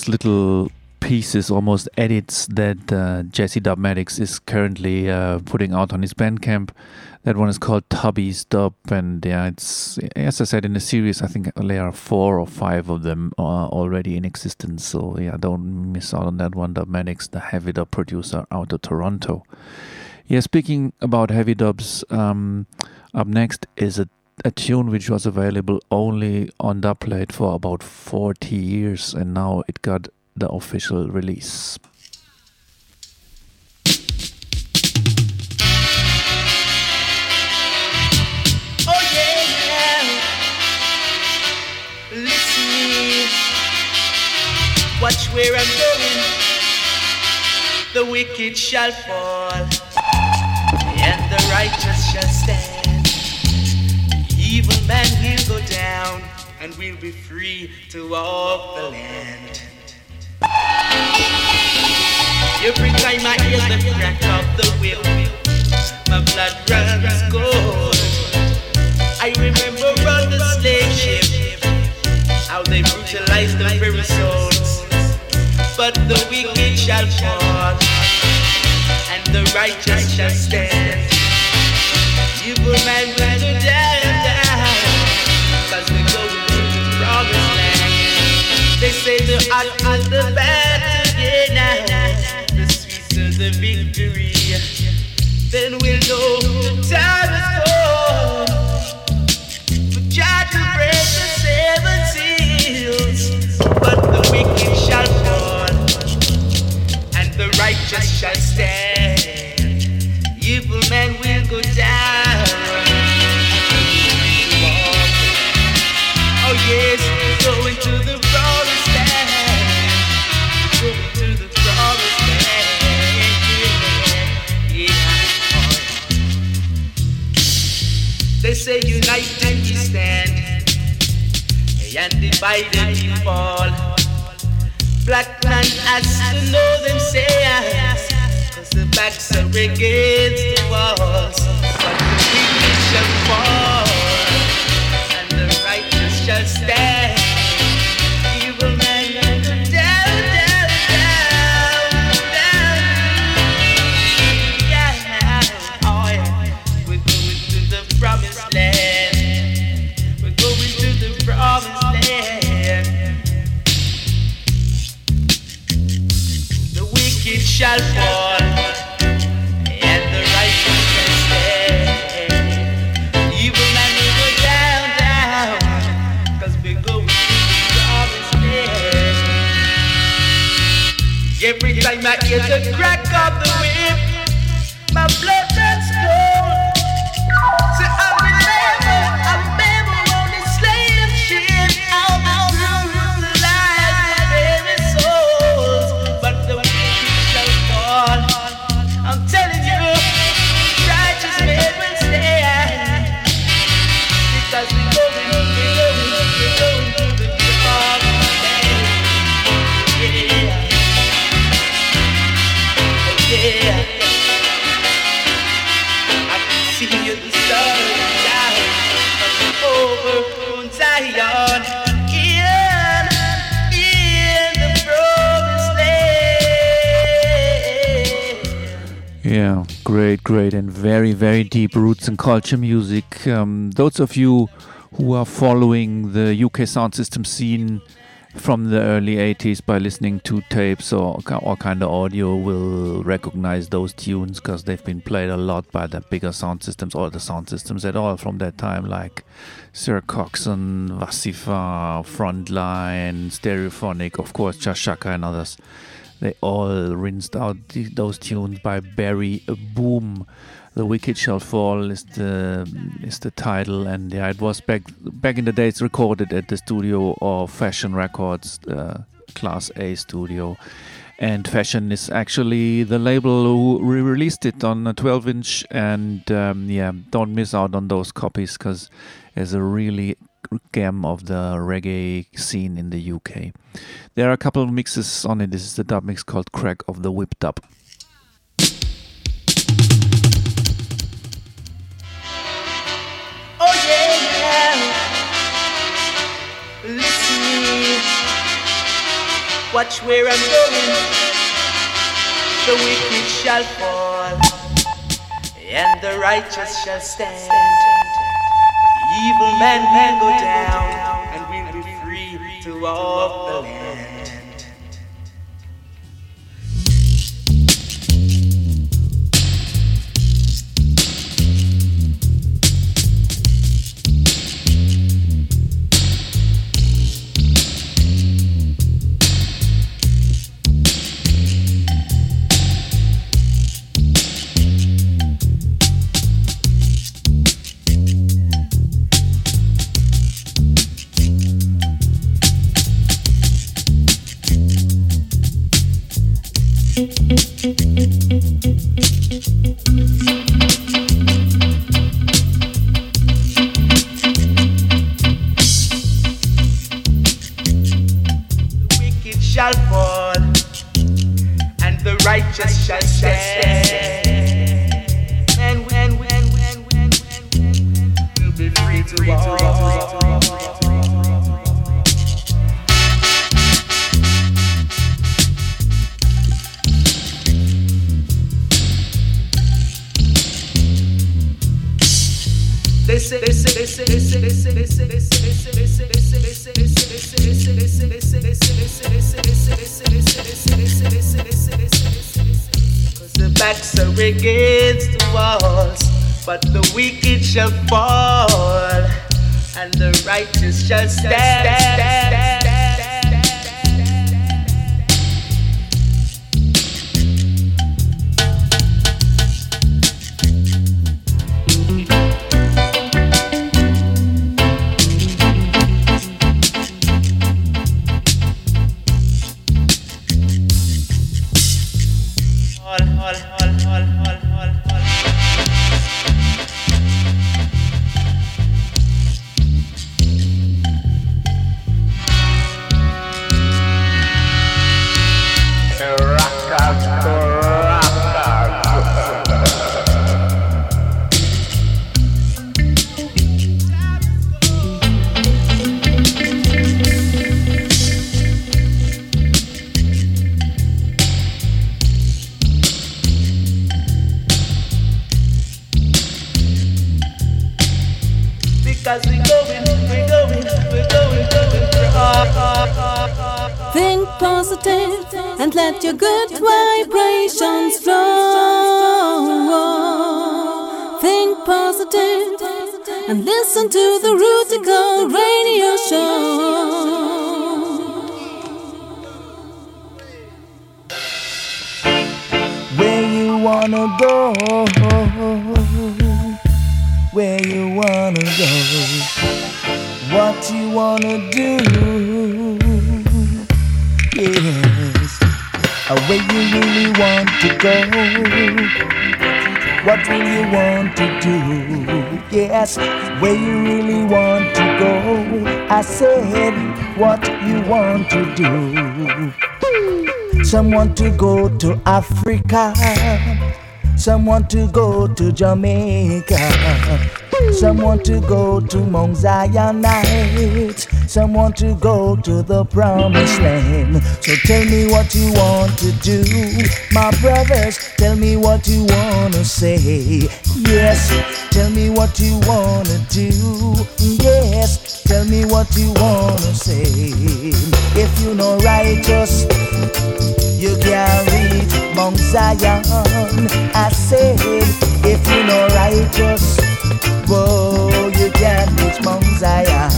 Those little pieces, almost edits that uh, Jesse Dubmatix is currently uh, putting out on his Bandcamp. That one is called Tubby's Dub, and yeah, it's as I said in the series. I think there are four or five of them uh, already in existence. So yeah, don't miss out on that one. Dubmatix, the heavy dub producer out of Toronto. Yeah, speaking about heavy dubs, um, up next is a a tune which was available only on Dubplate for about 40 years, and now it got the official release. Oh. Watch where I'm going. The wicked shall fall, and the righteous shall stand. Evil man will go down, and we'll be free to walk the land. Every time I hear the crack of the whip, my blood runs cold. I remember on the slave ship how they brutalized the very souls. But the wicked shall fall, and the righteous shall stand. Evil man will Say the hot and the the victory. Then we'll know the time is gone. For to break the seven seals, but the wicked shall fall, and the righteous shall stand. And divided we fall. Black man has to know themselves, cause the backs are against the walls. But the wicked shall fall, and the righteous shall stand. it's the crack of the Yeah, great, great, and very, very deep roots and culture music. Um, those of you who are following the UK sound system scene from the early 80s by listening to tapes or, or kind of audio will recognize those tunes because they've been played a lot by the bigger sound systems or the sound systems at all from that time, like Sir Coxsone, Vasifa, Frontline, Stereophonic, of course, Jah Shaka and others. They all rinsed out those tunes by Barry Boom. The Wicked Shall Fall is the is the title, and yeah, it was back back in the days recorded at the studio of Fashion Records, uh, Class A studio. And Fashion is actually the label who re-released it on a 12-inch, and um, yeah, don't miss out on those copies because there's a really gem of the reggae scene in the UK. There are a couple of mixes on it. This is the dub mix called Crack of the Whip Dub. Oh yeah, listen, watch where I'm going. The wicked shall fall, and the righteous shall stand. Evil men can go down, and we'll be free to walk the land. Against the walls, but the wicked shall fall, and the righteous shall stand. All, do? Some want to go to Africa. Some want to go to Jamaica. Some want to go to Mount Zion Heights. Some want to go to the promised land. So tell me what you want to do. My brothers, tell me what you want to say. Yes, tell me what you want to do. Tell me what you want to say. If you know righteous, you can reach Mount Zion. I said, if you know righteous, whoa, you can reach Mount Zion.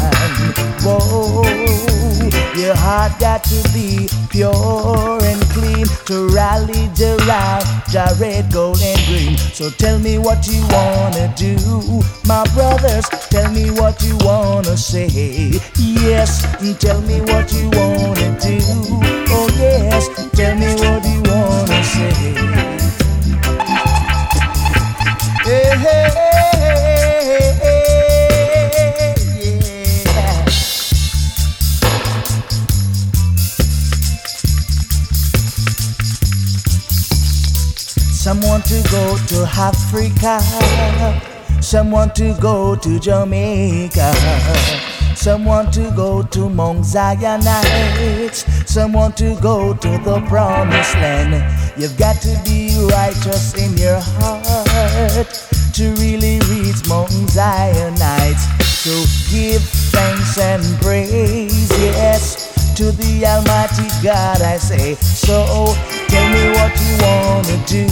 Whoa, your heart got to be pure and clean to rally around Jared Gold and Green. So tell me what you wanna do, my brothers. Tell me what you wanna say. Yes, tell me what you wanna do. Oh yes, tell me what you wanna say. Hey, hey, to go to Africa. Some want to go to Jamaica. Some want to go to Mount Zion Heights. Some want to go to the promised land. You've got to be righteous in your heart to really reach Mount Zion Heights. So give thanks and praise, yes, to the Almighty God, I say. So tell me what you wanna do,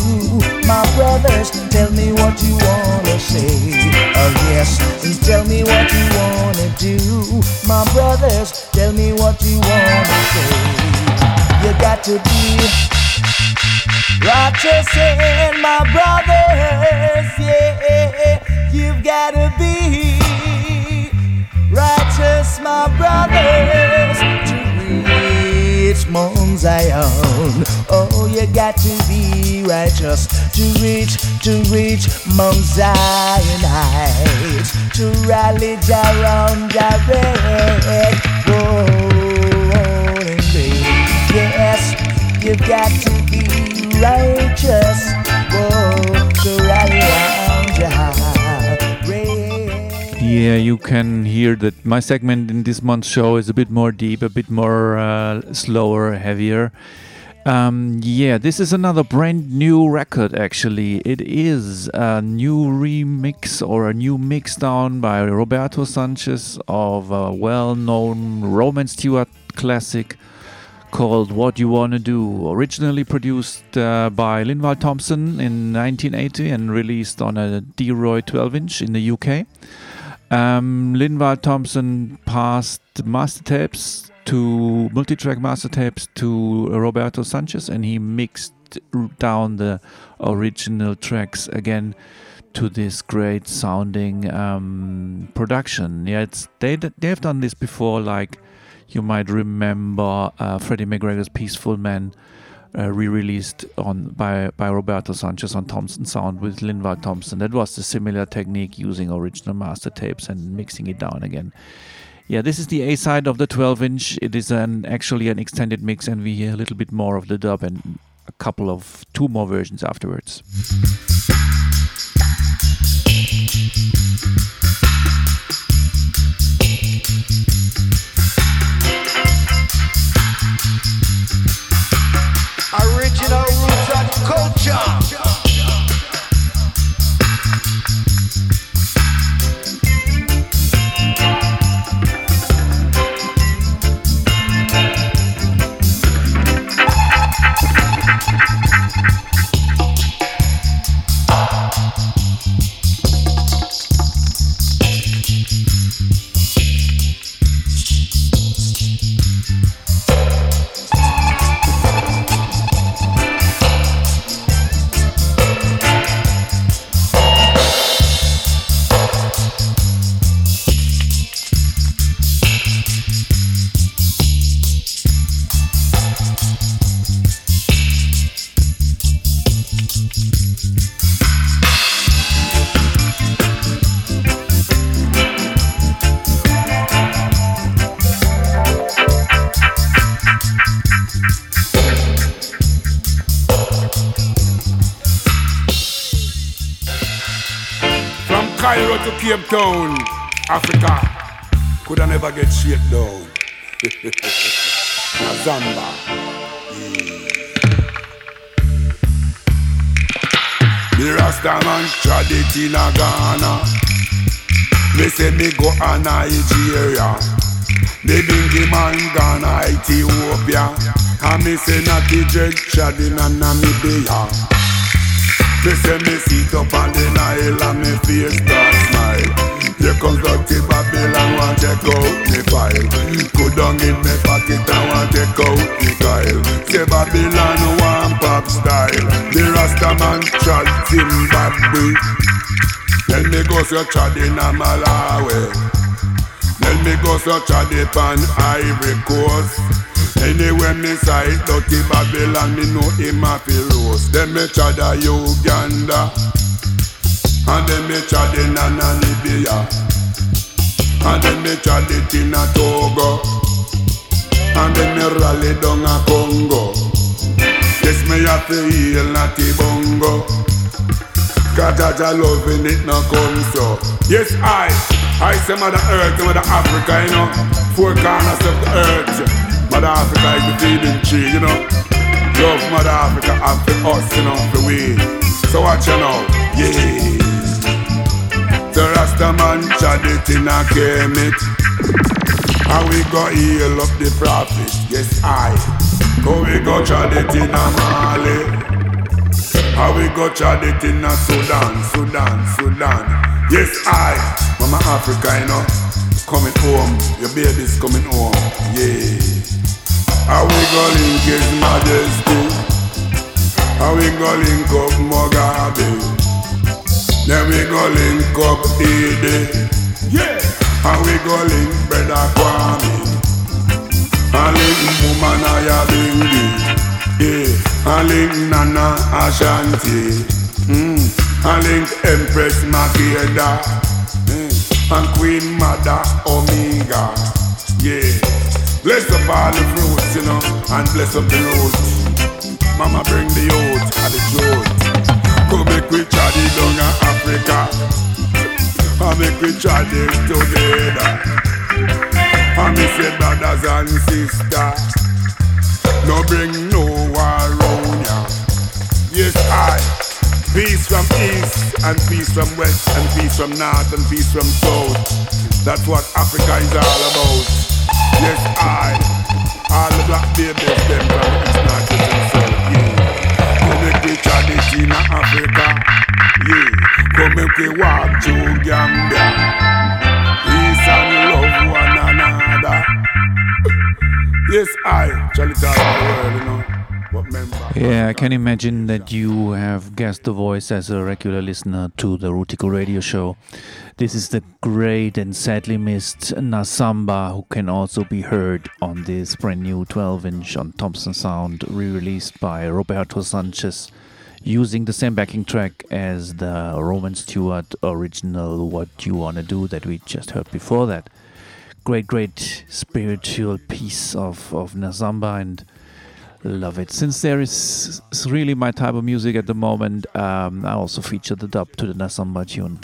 my brothers. Tell me what you wanna say. Oh yes, and tell me what you wanna do, my brothers. Tell me what you wanna say. You got to be righteous in my brothers, yeah. You've got to be righteous, my brothers, Mount Zion. Oh, you got to be righteous to reach, to reach Mount Zion Heights, to rally around Jared. Day. Yes, you got to be righteous. Whoa, to rally around Jared. Yeah, you can hear that my segment in this month's show is a bit more deep, a bit more uh, slower, heavier. Um, yeah, this is another brand new record actually. It is a new remix or a new mix down by Roberto Sanchez of a well known Roman Stewart classic called What You Wanna Do. Originally produced uh, by Linval Thompson in 1980 and released on a D Roy 12 inch in the UK. Um, Linval Thompson passed master tapes to multi-track master tapes to Roberto Sanchez, and he mixed down the original tracks again to this great sounding um, production. Yeah, they they've done this before. Like you might remember uh, Freddie McGregor's "Peaceful Man." Uh, re-released on by by Roberto Sanchez on Thompson Sound with Linval Thompson. That was a similar technique using original master tapes and mixing it down again. Yeah, this is the A side of the 12 inch. It is an actually an extended mix, and we hear a little bit more of the dub and a couple of two more versions afterwards. Original roots culture. Cape Town, Africa, could I never get shit down. Zamba. The Rasta man tried it in Ghana. Me say me go a Nigeria. The bingy man Ghana, Ethiopia. And me say Natty Dread tried in Namibia. Me say me sit up on the Nile and me face start smile. Here comes dirty Babylon, want check out me file. Put down in me pocket and want check out me Kyle. Say Babylon want pop style. The Rasta man trod Zimbabwe. Then me go so trod in a Malawi. Then me go search so trod on Ivory Coast. Anyway, me sight dirty Babylon, me know him a fi roast. Then me trod a Uganda, and then me trod in a Namibia, and then me trod it in a Togo, and then me rally down a Congo. Yes, me have to heal natty bongo. Kajaja loving it no come so. Yes, I, I say Mother Earth, Mother Africa, you know, four corners of the earth. Mother Africa is the feeding tree, you know. Love Mother Africa and for us, you know, the way. So watch you now, yeah. The Rasta man tried it in a kemet. And we go heal up the prophet, yes I. Go we go tried it in a Mali. And we go tried it in a Sudan, Sudan, Sudan. Yes I, Mama Africa, you know. Coming home, your baby's coming home, yeah. How we go link His Majesty? How we go link up Mugabe? Then we go link up Idi. Yeah. How we go link Brother Kwame? And link Mumanaya Bingi. Yeah. And link Nana Ashanti. Mm. And link Empress Makeda. Mm. And Queen Mother Omega. Yeah. Bless up all the fruits, you know, and bless up the road. Mama bring the oats and the truth. Come make we try it down in Africa. And make we try it together. And me say brothers and sisters. No bring no war round ya. Yes, I. Peace from east and peace from west and peace from north and peace from south. That's what Africa is all about. Yes, I. All the black babies, them from east, and south, yeah. Come make we this in Africa, yeah. Come make we walk to Gambia. Peace and love one another. Yes, I. Shall it all the world, you know. Yeah, I can imagine that you have guessed the voice as a regular listener to the Rootikal radio show. This is the great and sadly missed Nazamba, who can also be heard on this brand new 12 inch on Thompson Sound, re released by Roberto Sanchez, using the same backing track as the Roman Stewart original What You Wanna Do that we just heard before that. Great, great spiritual piece of, of Nazamba and love it. Since there is really my type of music at the moment, um, I also feature the dub to the Nazamba tune.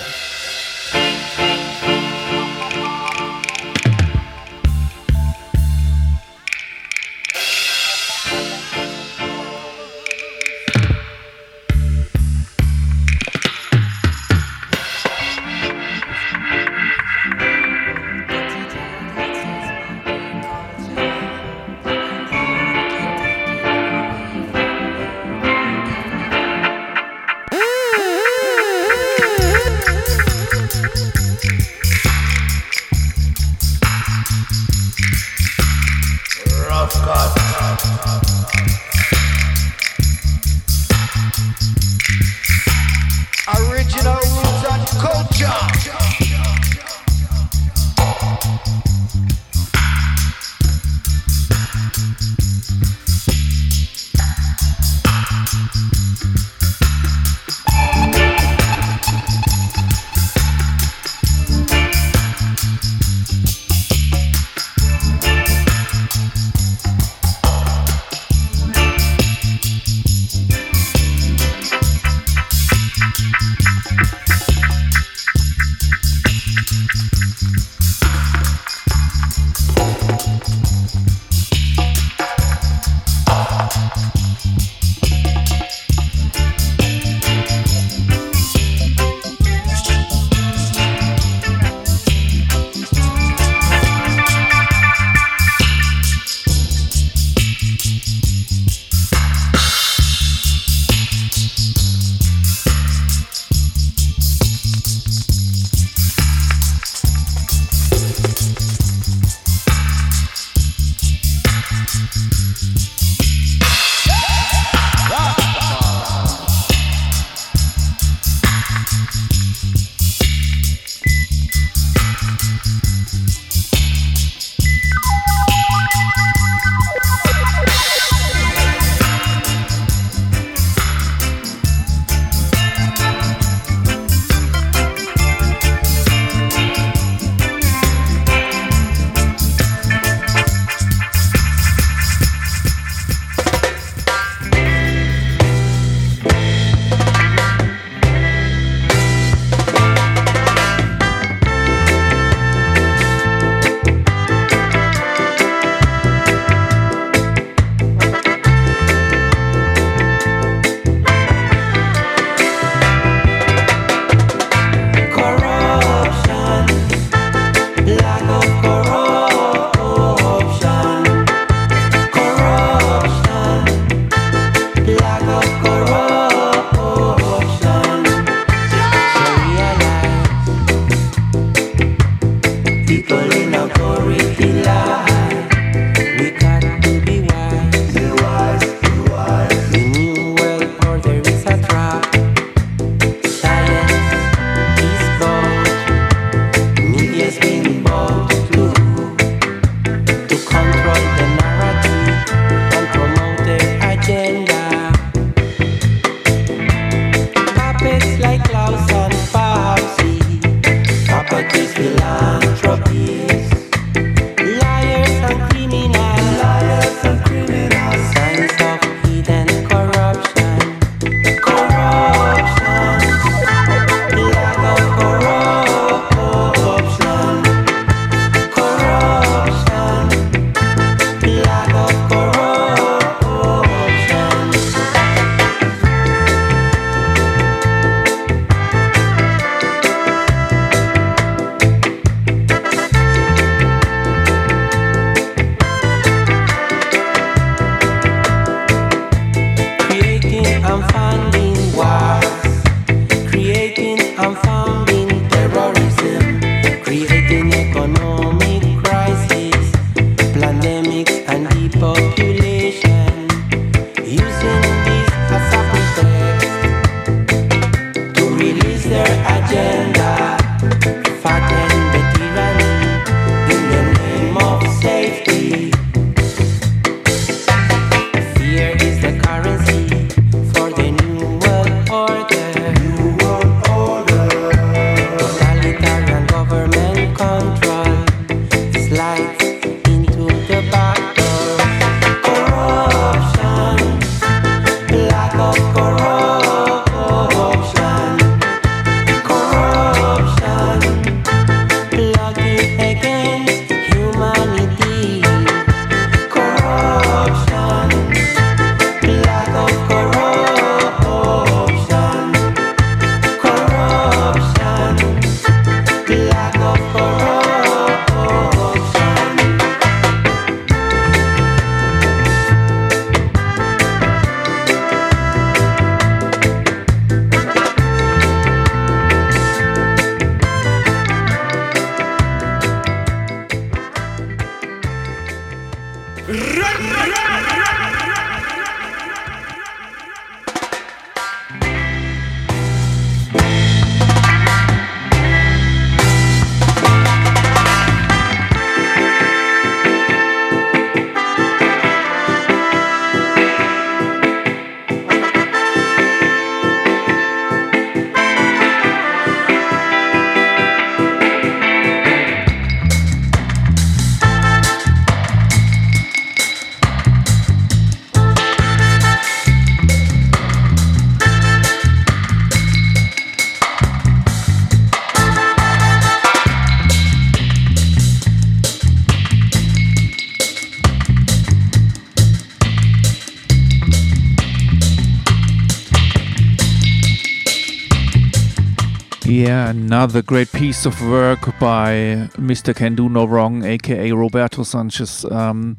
Yeah, another great piece of work by Mr. Can Do No Wrong, aka Roberto Sanchez. Um,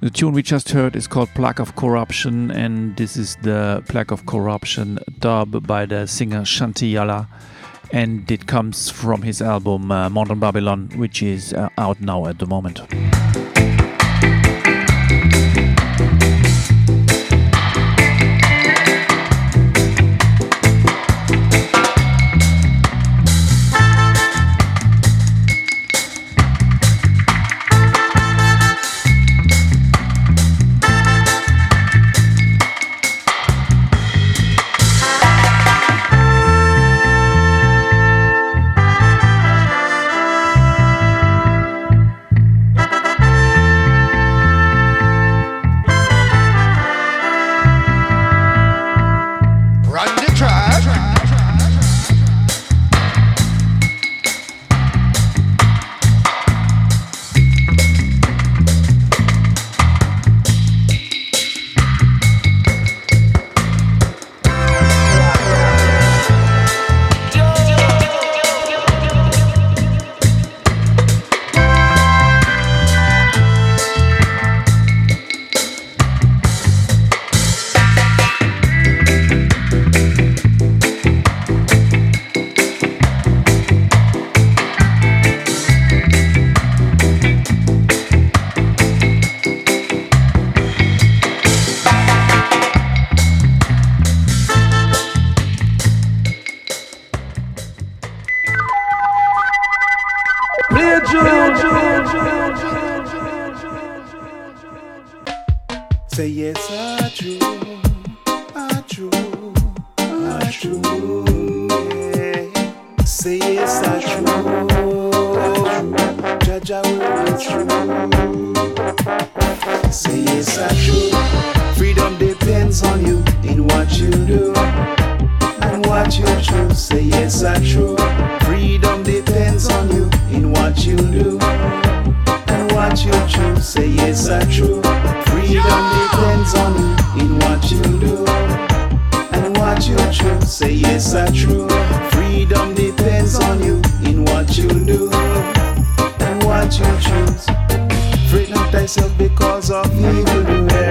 the tune we just heard is called Plague of Corruption, and this is the Plague of Corruption dub by the singer Shanti Yalah. And it comes from his album uh, Modern Babylon, which is uh, out now at the moment. depends on you in what you do and what you choose. Say yes, I true. Freedom depends on you in what you do and what you choose. Say yes, I true. Freedom depends on you in what you do and what you choose. Say yes, I true. Freedom depends on you in what you do and what you choose. Free not thyself because of evil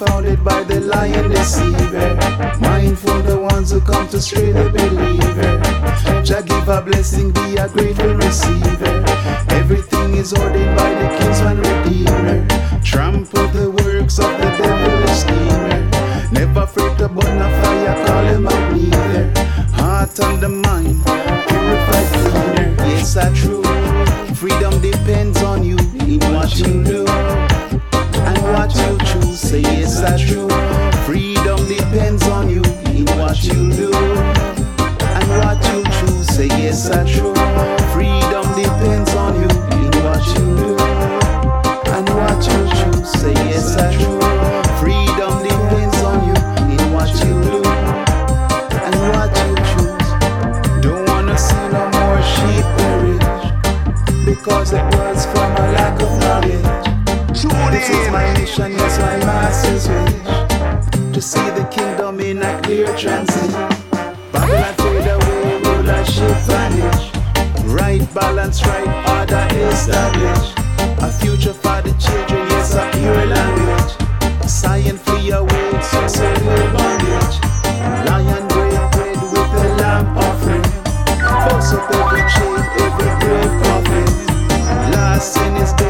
confounded by the lying deceiver. Mindful the ones who come to stray the believer. Jah give a blessing, be a grateful receiver. Everything is ordered by the kinsman redeemer. Trample the works of the devilish schemer. Never fret about no fire, call him a neither. Heart and the mind, purified cleaner. Yes, I true. Freedom depends on you in what you do what you choose, say yes, that's true. Freedom depends on you in what you do. And what you choose, say yes, that's true. Freedom depends on you in what you do. And what you choose, say yes, that's true. Freedom depends on you in what you do. And what you choose, don't wanna see no more sheep perish because the world. Judy. This is my mission, it's my master's wish to see the kingdom in a clear transit. Babylon fade away, rulership vanish. Right balance, right order established. A future for the children, yes, a pure language. Science free away, success will bondage. Lion break bread with the lamb offering. Force up every chain, every grave coffin. Last sin is. day.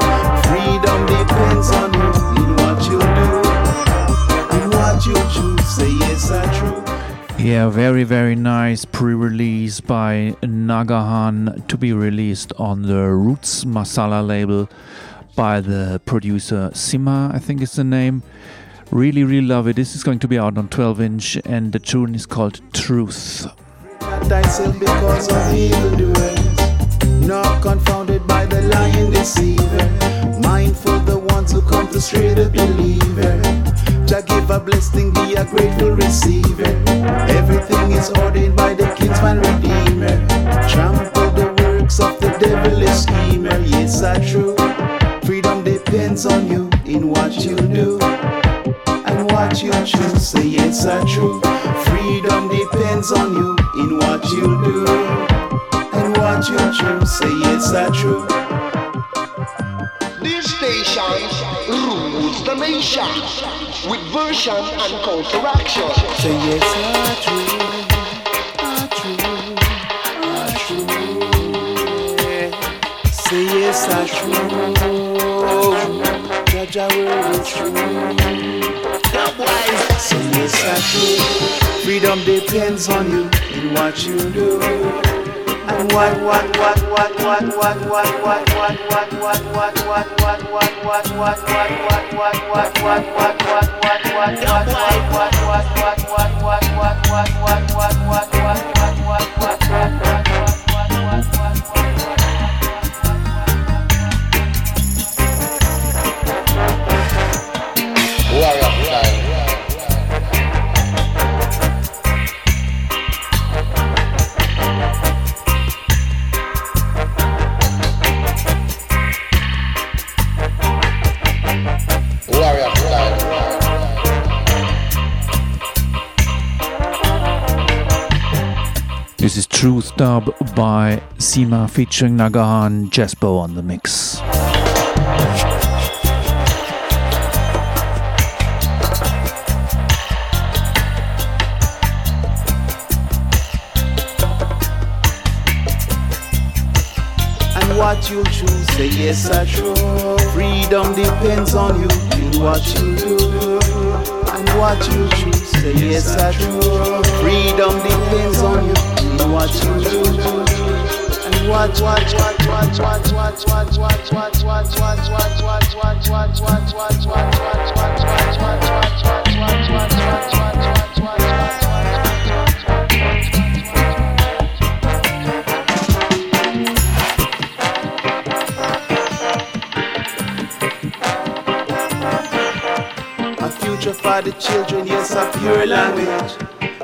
Yeah, very, very nice pre release by Nagahan to be released on the Roots Masala label by the producer Sima, I think is the name. Really, really love it. This is going to be out on 12 inch, and the tune is called Truth. Not confounded by the deceiver, mindful the ones who come to straight a believer. to give a blessing, be a grateful receiver. Everything is ordained by the kinsman redeemer. Trample the works of the devilish schemer. Yes, I true. Freedom depends on you in what you do and what you choose. Say yes, I true. Freedom depends on you in what you do and what you choose. Say yes, I true. This station rules the nation with version and counteraction. Say yes, are true, are true. Yeah. Say yes, are true. Jah Jah word is true. Say yes, are true. Freedom depends on you in what you do what what what what This is Truth Dub by Sima featuring Nagahan Jespo on the mix. And what you choose, say yes, are true. Freedom depends on you in what you do. And what you choose, say yes, are true. Freedom depends on you what you do. And what, what, what, what, what, what, what, what, what, what, what, what, what, what, what, what, what, what, what, for the children, yes, a pure language.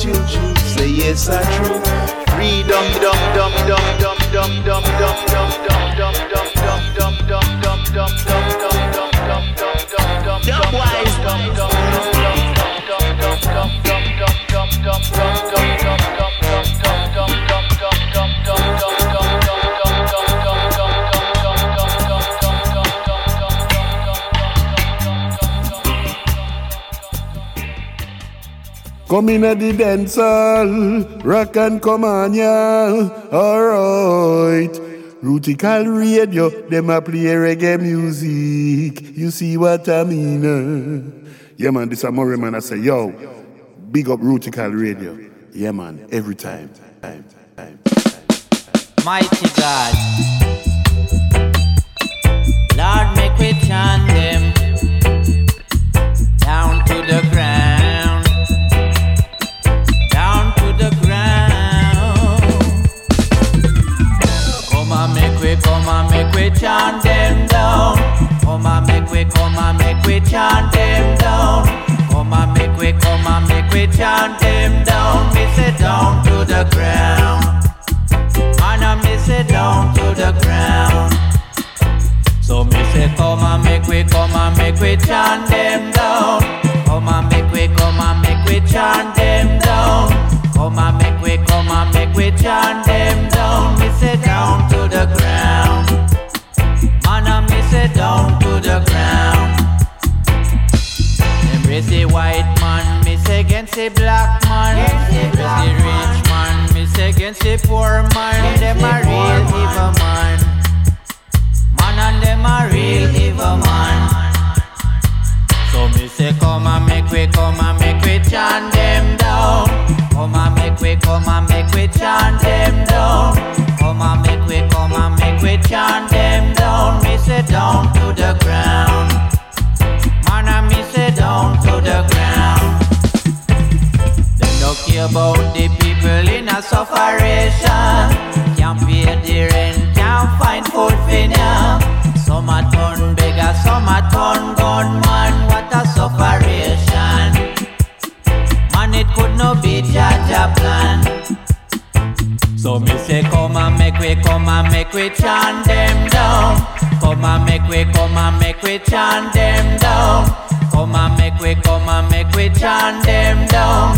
choo choo. Say yes, I true. Freedom, dum dum dum dum dum dum dum. Come in at the dance hall, rock and come on, yeah. Alright. Rootikal radio, them a play reggae music. You see what I mean? uh? Yeah, man, this a more man. I say, yo, big up Rootikal radio. Yeah, man, every time. time, time. Mighty God. Lord, make we chant them down to the ground. Chant them down. Come on, make we, come on, make we chant them down. Come on, make we, come on, make we chant them down. Me say down to the ground. Man, I me say down to the ground. So me say come and make we, come and make we chant them down. Come and make we, come and make we chant them down. Come and make we, come and make we chant them down. Me say down to the ground. Embrace the white man, me say against the black man. Embrace the rich man, me say against the poor man. Them a real evil man. Man and them a real evil man. So me say come and make we, come and make we chant them down. Come and make we, come and make we chant them down. Come and make we, come and make we chant about the people in a sufferation. Can't pay the rent, can't find food for now. Some a turn beggar, some a turn gunman. What a sufferation. Man, it could not be Jah Jah plan. So me say, come and make we, come and make we chant them down. Come and make we, come and make we chant them down. Come and make we, come and make we chant them.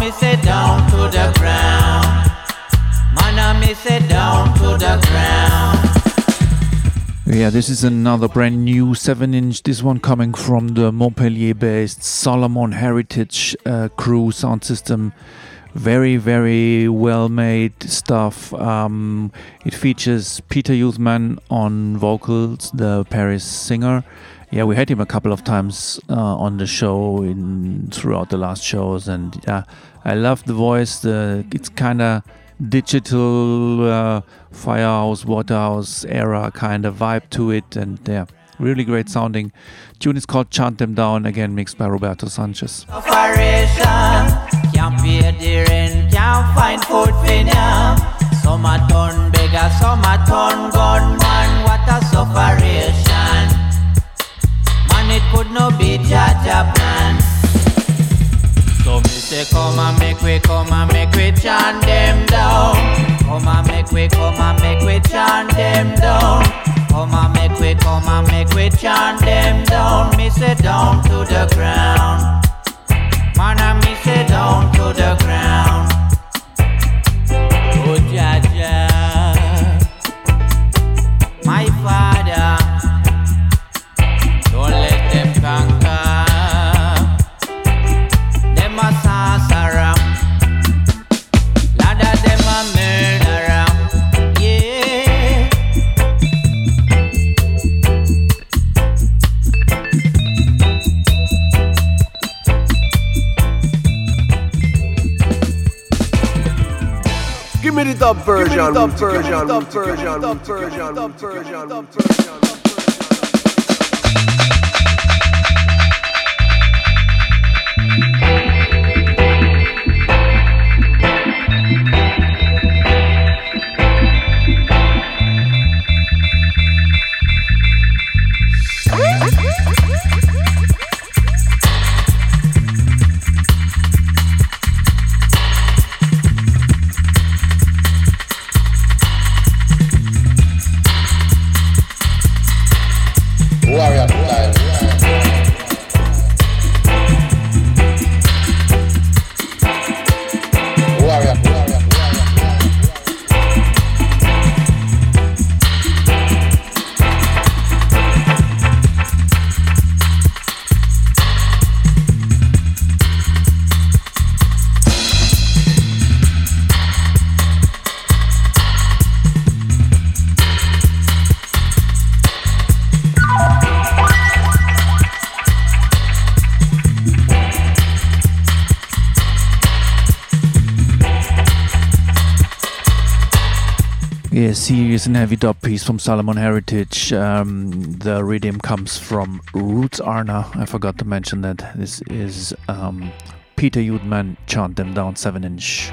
Me down to the ground. Man, I me down to the ground. Yeah, this is another brand new 7 inch. This one coming from the Montpellier based Salomon Heritage uh, crew sound system. Very, very well made stuff. Um, it features Peter Youthman on vocals, the Paris singer. Yeah, we had him a couple of times uh, on the show in throughout the last shows, and yeah, I love the voice. The it's kind of digital uh, firehouse, waterhouse era kind of vibe to it, and yeah, really great sounding. Tune is called "Chant Them Down," again mixed by Roberto Sanchez. Man, it could no be plan. So me say, come and make we, come and make we chant them down. Come and make we, come and make we chant them down. Come and make we, come and make we chant them down. Me say down to the ground. Man, I me say down to the ground. Give me the dub version, dub version, dub version, dub version, dub version, dub version. Yeah, serious and heavy dub piece from Salomon Heritage. Um, the rhythm comes from Roots Arna. I forgot to mention that. This is um, Peter Youthman, Chant Them Down 7 inch.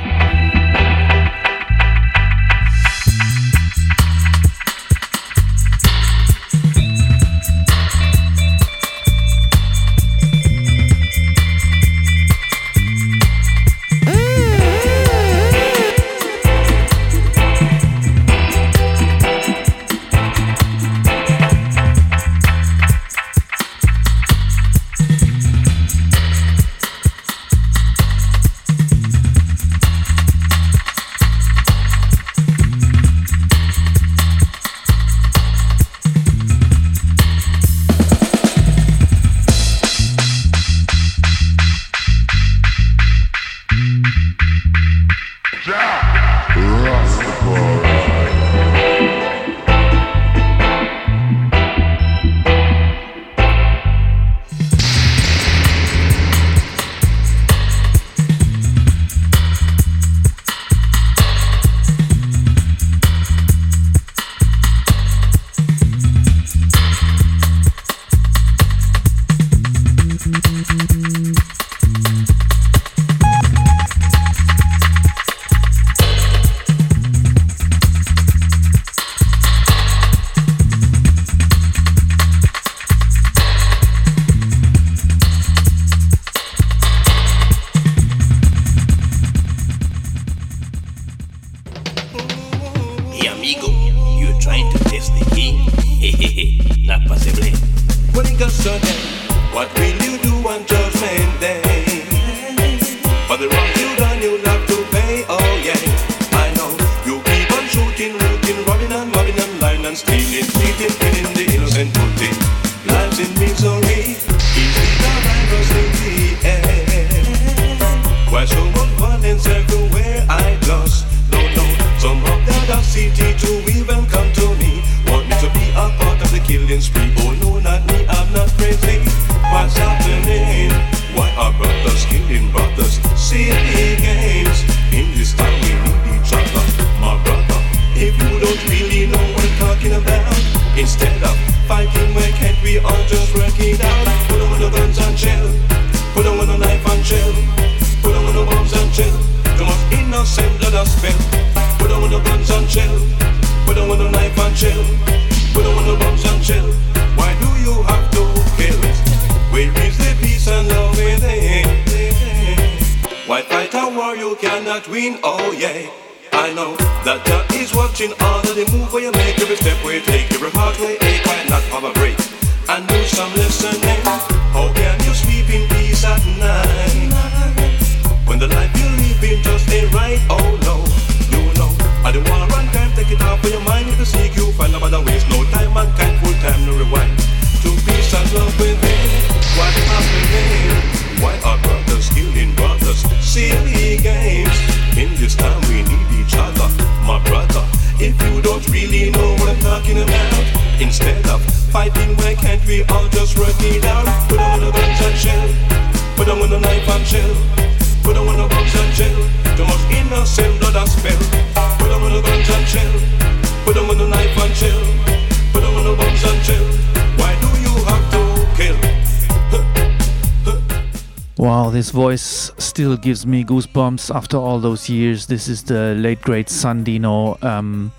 Gives me goosebumps after all those years. This is the late great Sandino. Um,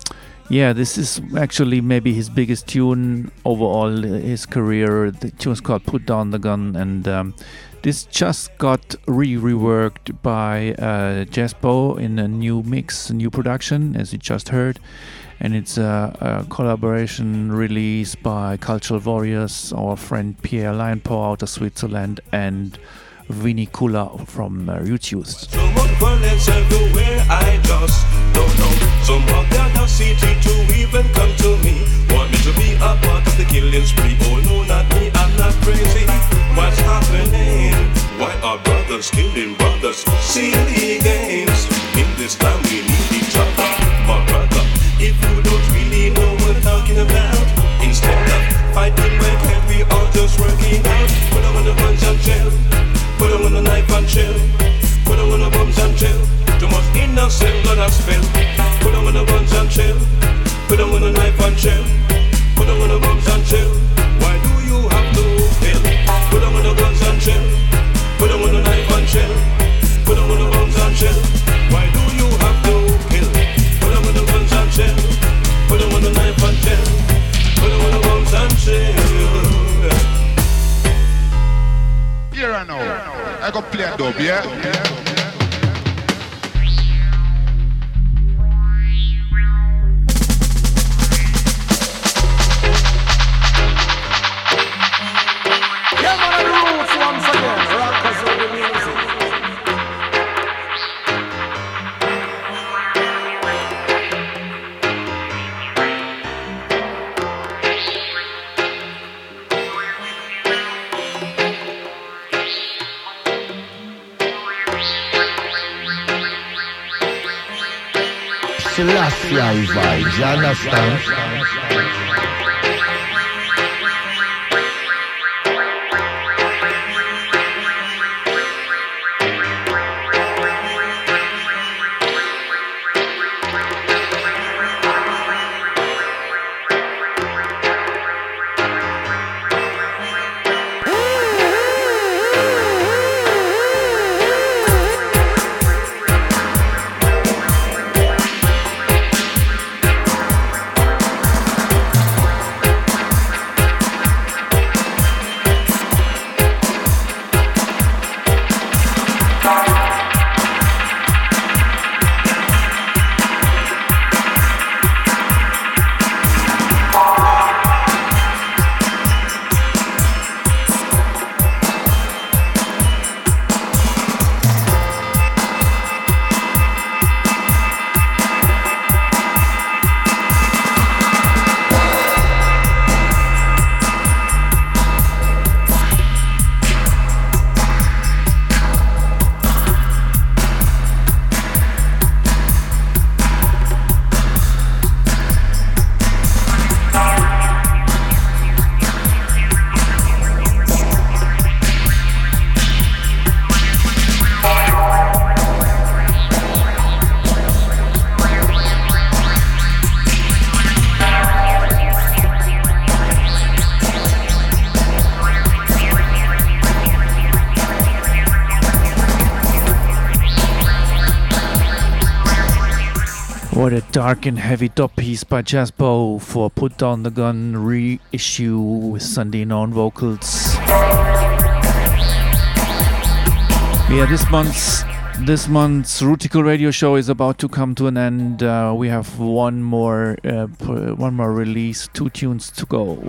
yeah, this is actually maybe his biggest tune overall his career. The tune's called "Put Down the Gun," and um, this just got re-reworked by uh, in a new mix, a new production, as you just heard. And it's a, a collaboration release by Cultural Warriors, our friend Pierre Lionpaw out of Switzerland, and Vinny Kula from uh, spree. Oh no, not me, I'm not crazy. What's happening? Why are brothers killing brothers? Silly games. In this time we need each other, my brother. If you don't really know what I'm talking about, instead of fighting, can't we all just work it out? Put on. Put on the knife and chill. Put on the bombs and chill. Too much innocent blood has spilled. Put on the guns and chill. Put on the knife and chill. Put on the bombs and chill. Why do you have to kill? Put on the guns and chill. Put on the knife and chill. Put on the bombs and chill. Why do you have to kill? Put on the guns and chill. Put on the knife and chill. Put on the bombs and chill. I know. Go play a dub? Yeah, Selassie vibes, you understand? Dark and heavy top piece by Chazbo for Put Down the Gun reissue with Sandino on vocals. Yeah, this month's this month's Rootikal Radio Show is about to come to an end. Uh, we have one more uh, one more release, two tunes to go.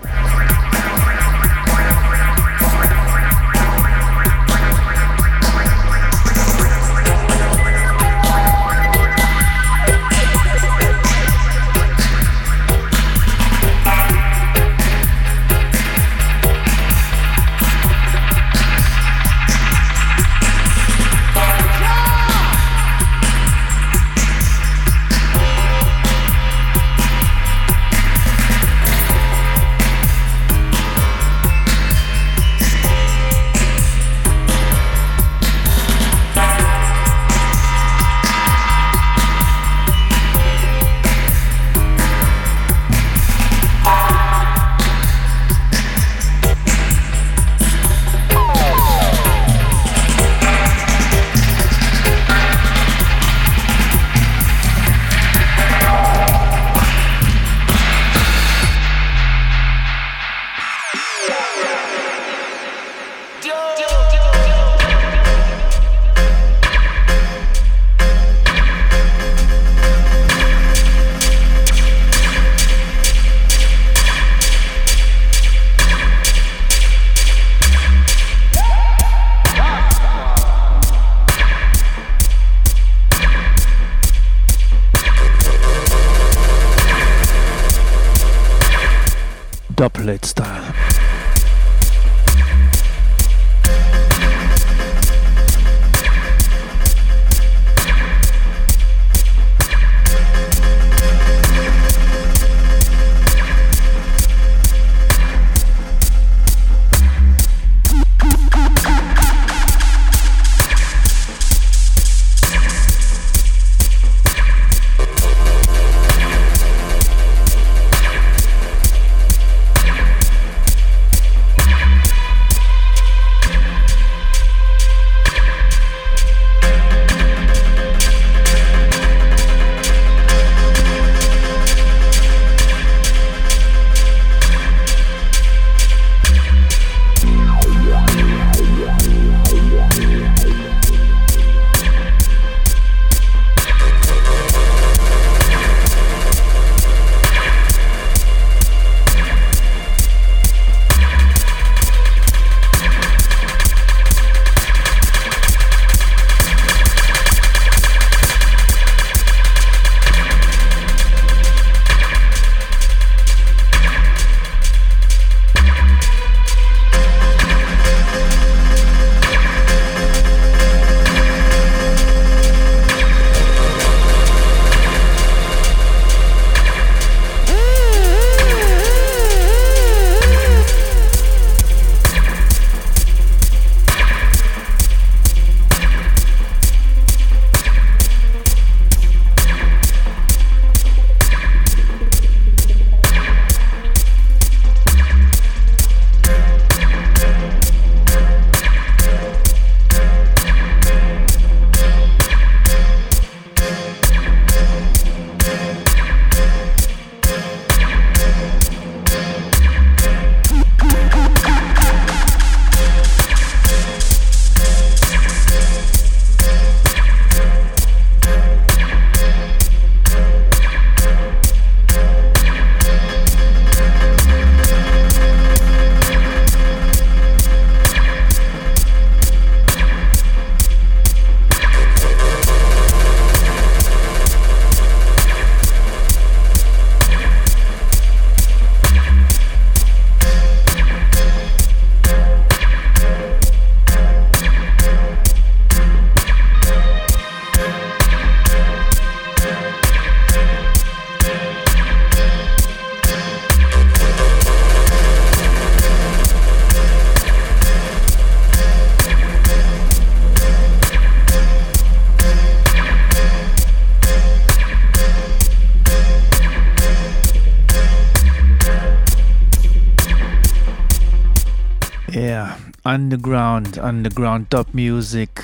Underground, underground dub music,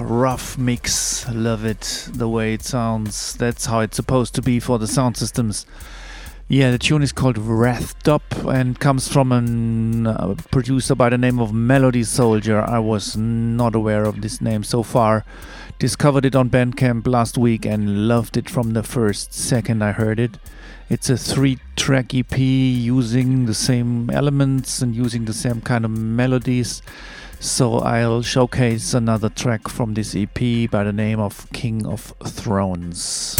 rough mix. Love it, the way it sounds. That's how it's supposed to be for the sound systems. Yeah, the tune is called Wrath Dub and comes from a uh, producer by the name of Melody Soldier. I was not aware of this name so far. Discovered it on Bandcamp last week and loved it from the first second I heard it. It's a three track EP using the same elements and using the same kind of melodies. So I'll showcase another track from this EP by the name of King of Thrones.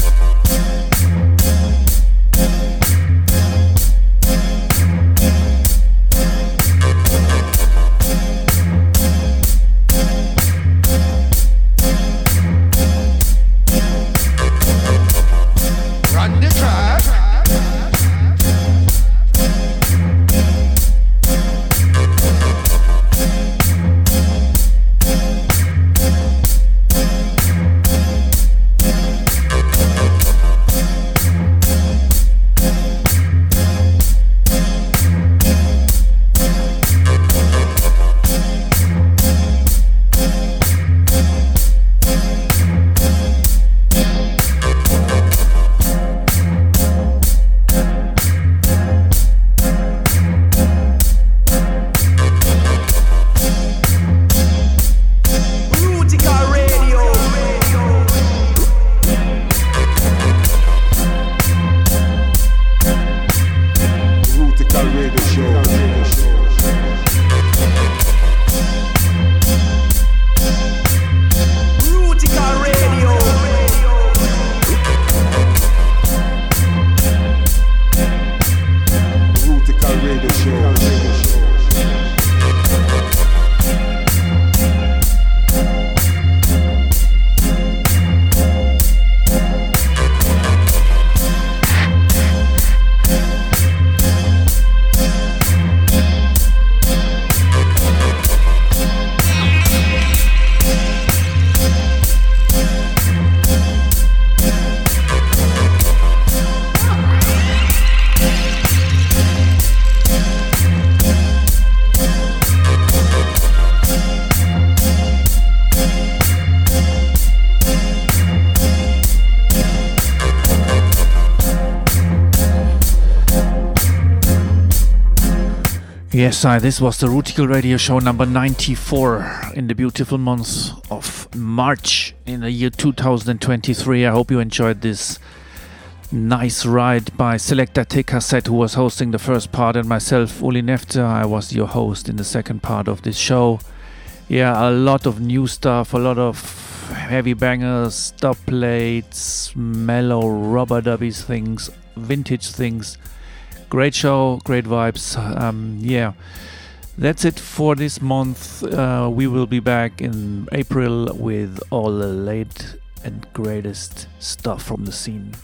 Yes, I, this was the Rootikal Radio Show number 94 in the beautiful month of March in the year 2023. I hope you enjoyed this nice ride by Selector TKZ, who was hosting the first part, and myself, Uli Nefzer. I was your host in the second part of this show. Yeah, a lot of new stuff, a lot of heavy bangers, dub plates, mellow rubber dubbies things, vintage things great show, great vibes. Um, yeah, that's it for this month. Uh, we will be back in April with all the late and greatest stuff from the scene.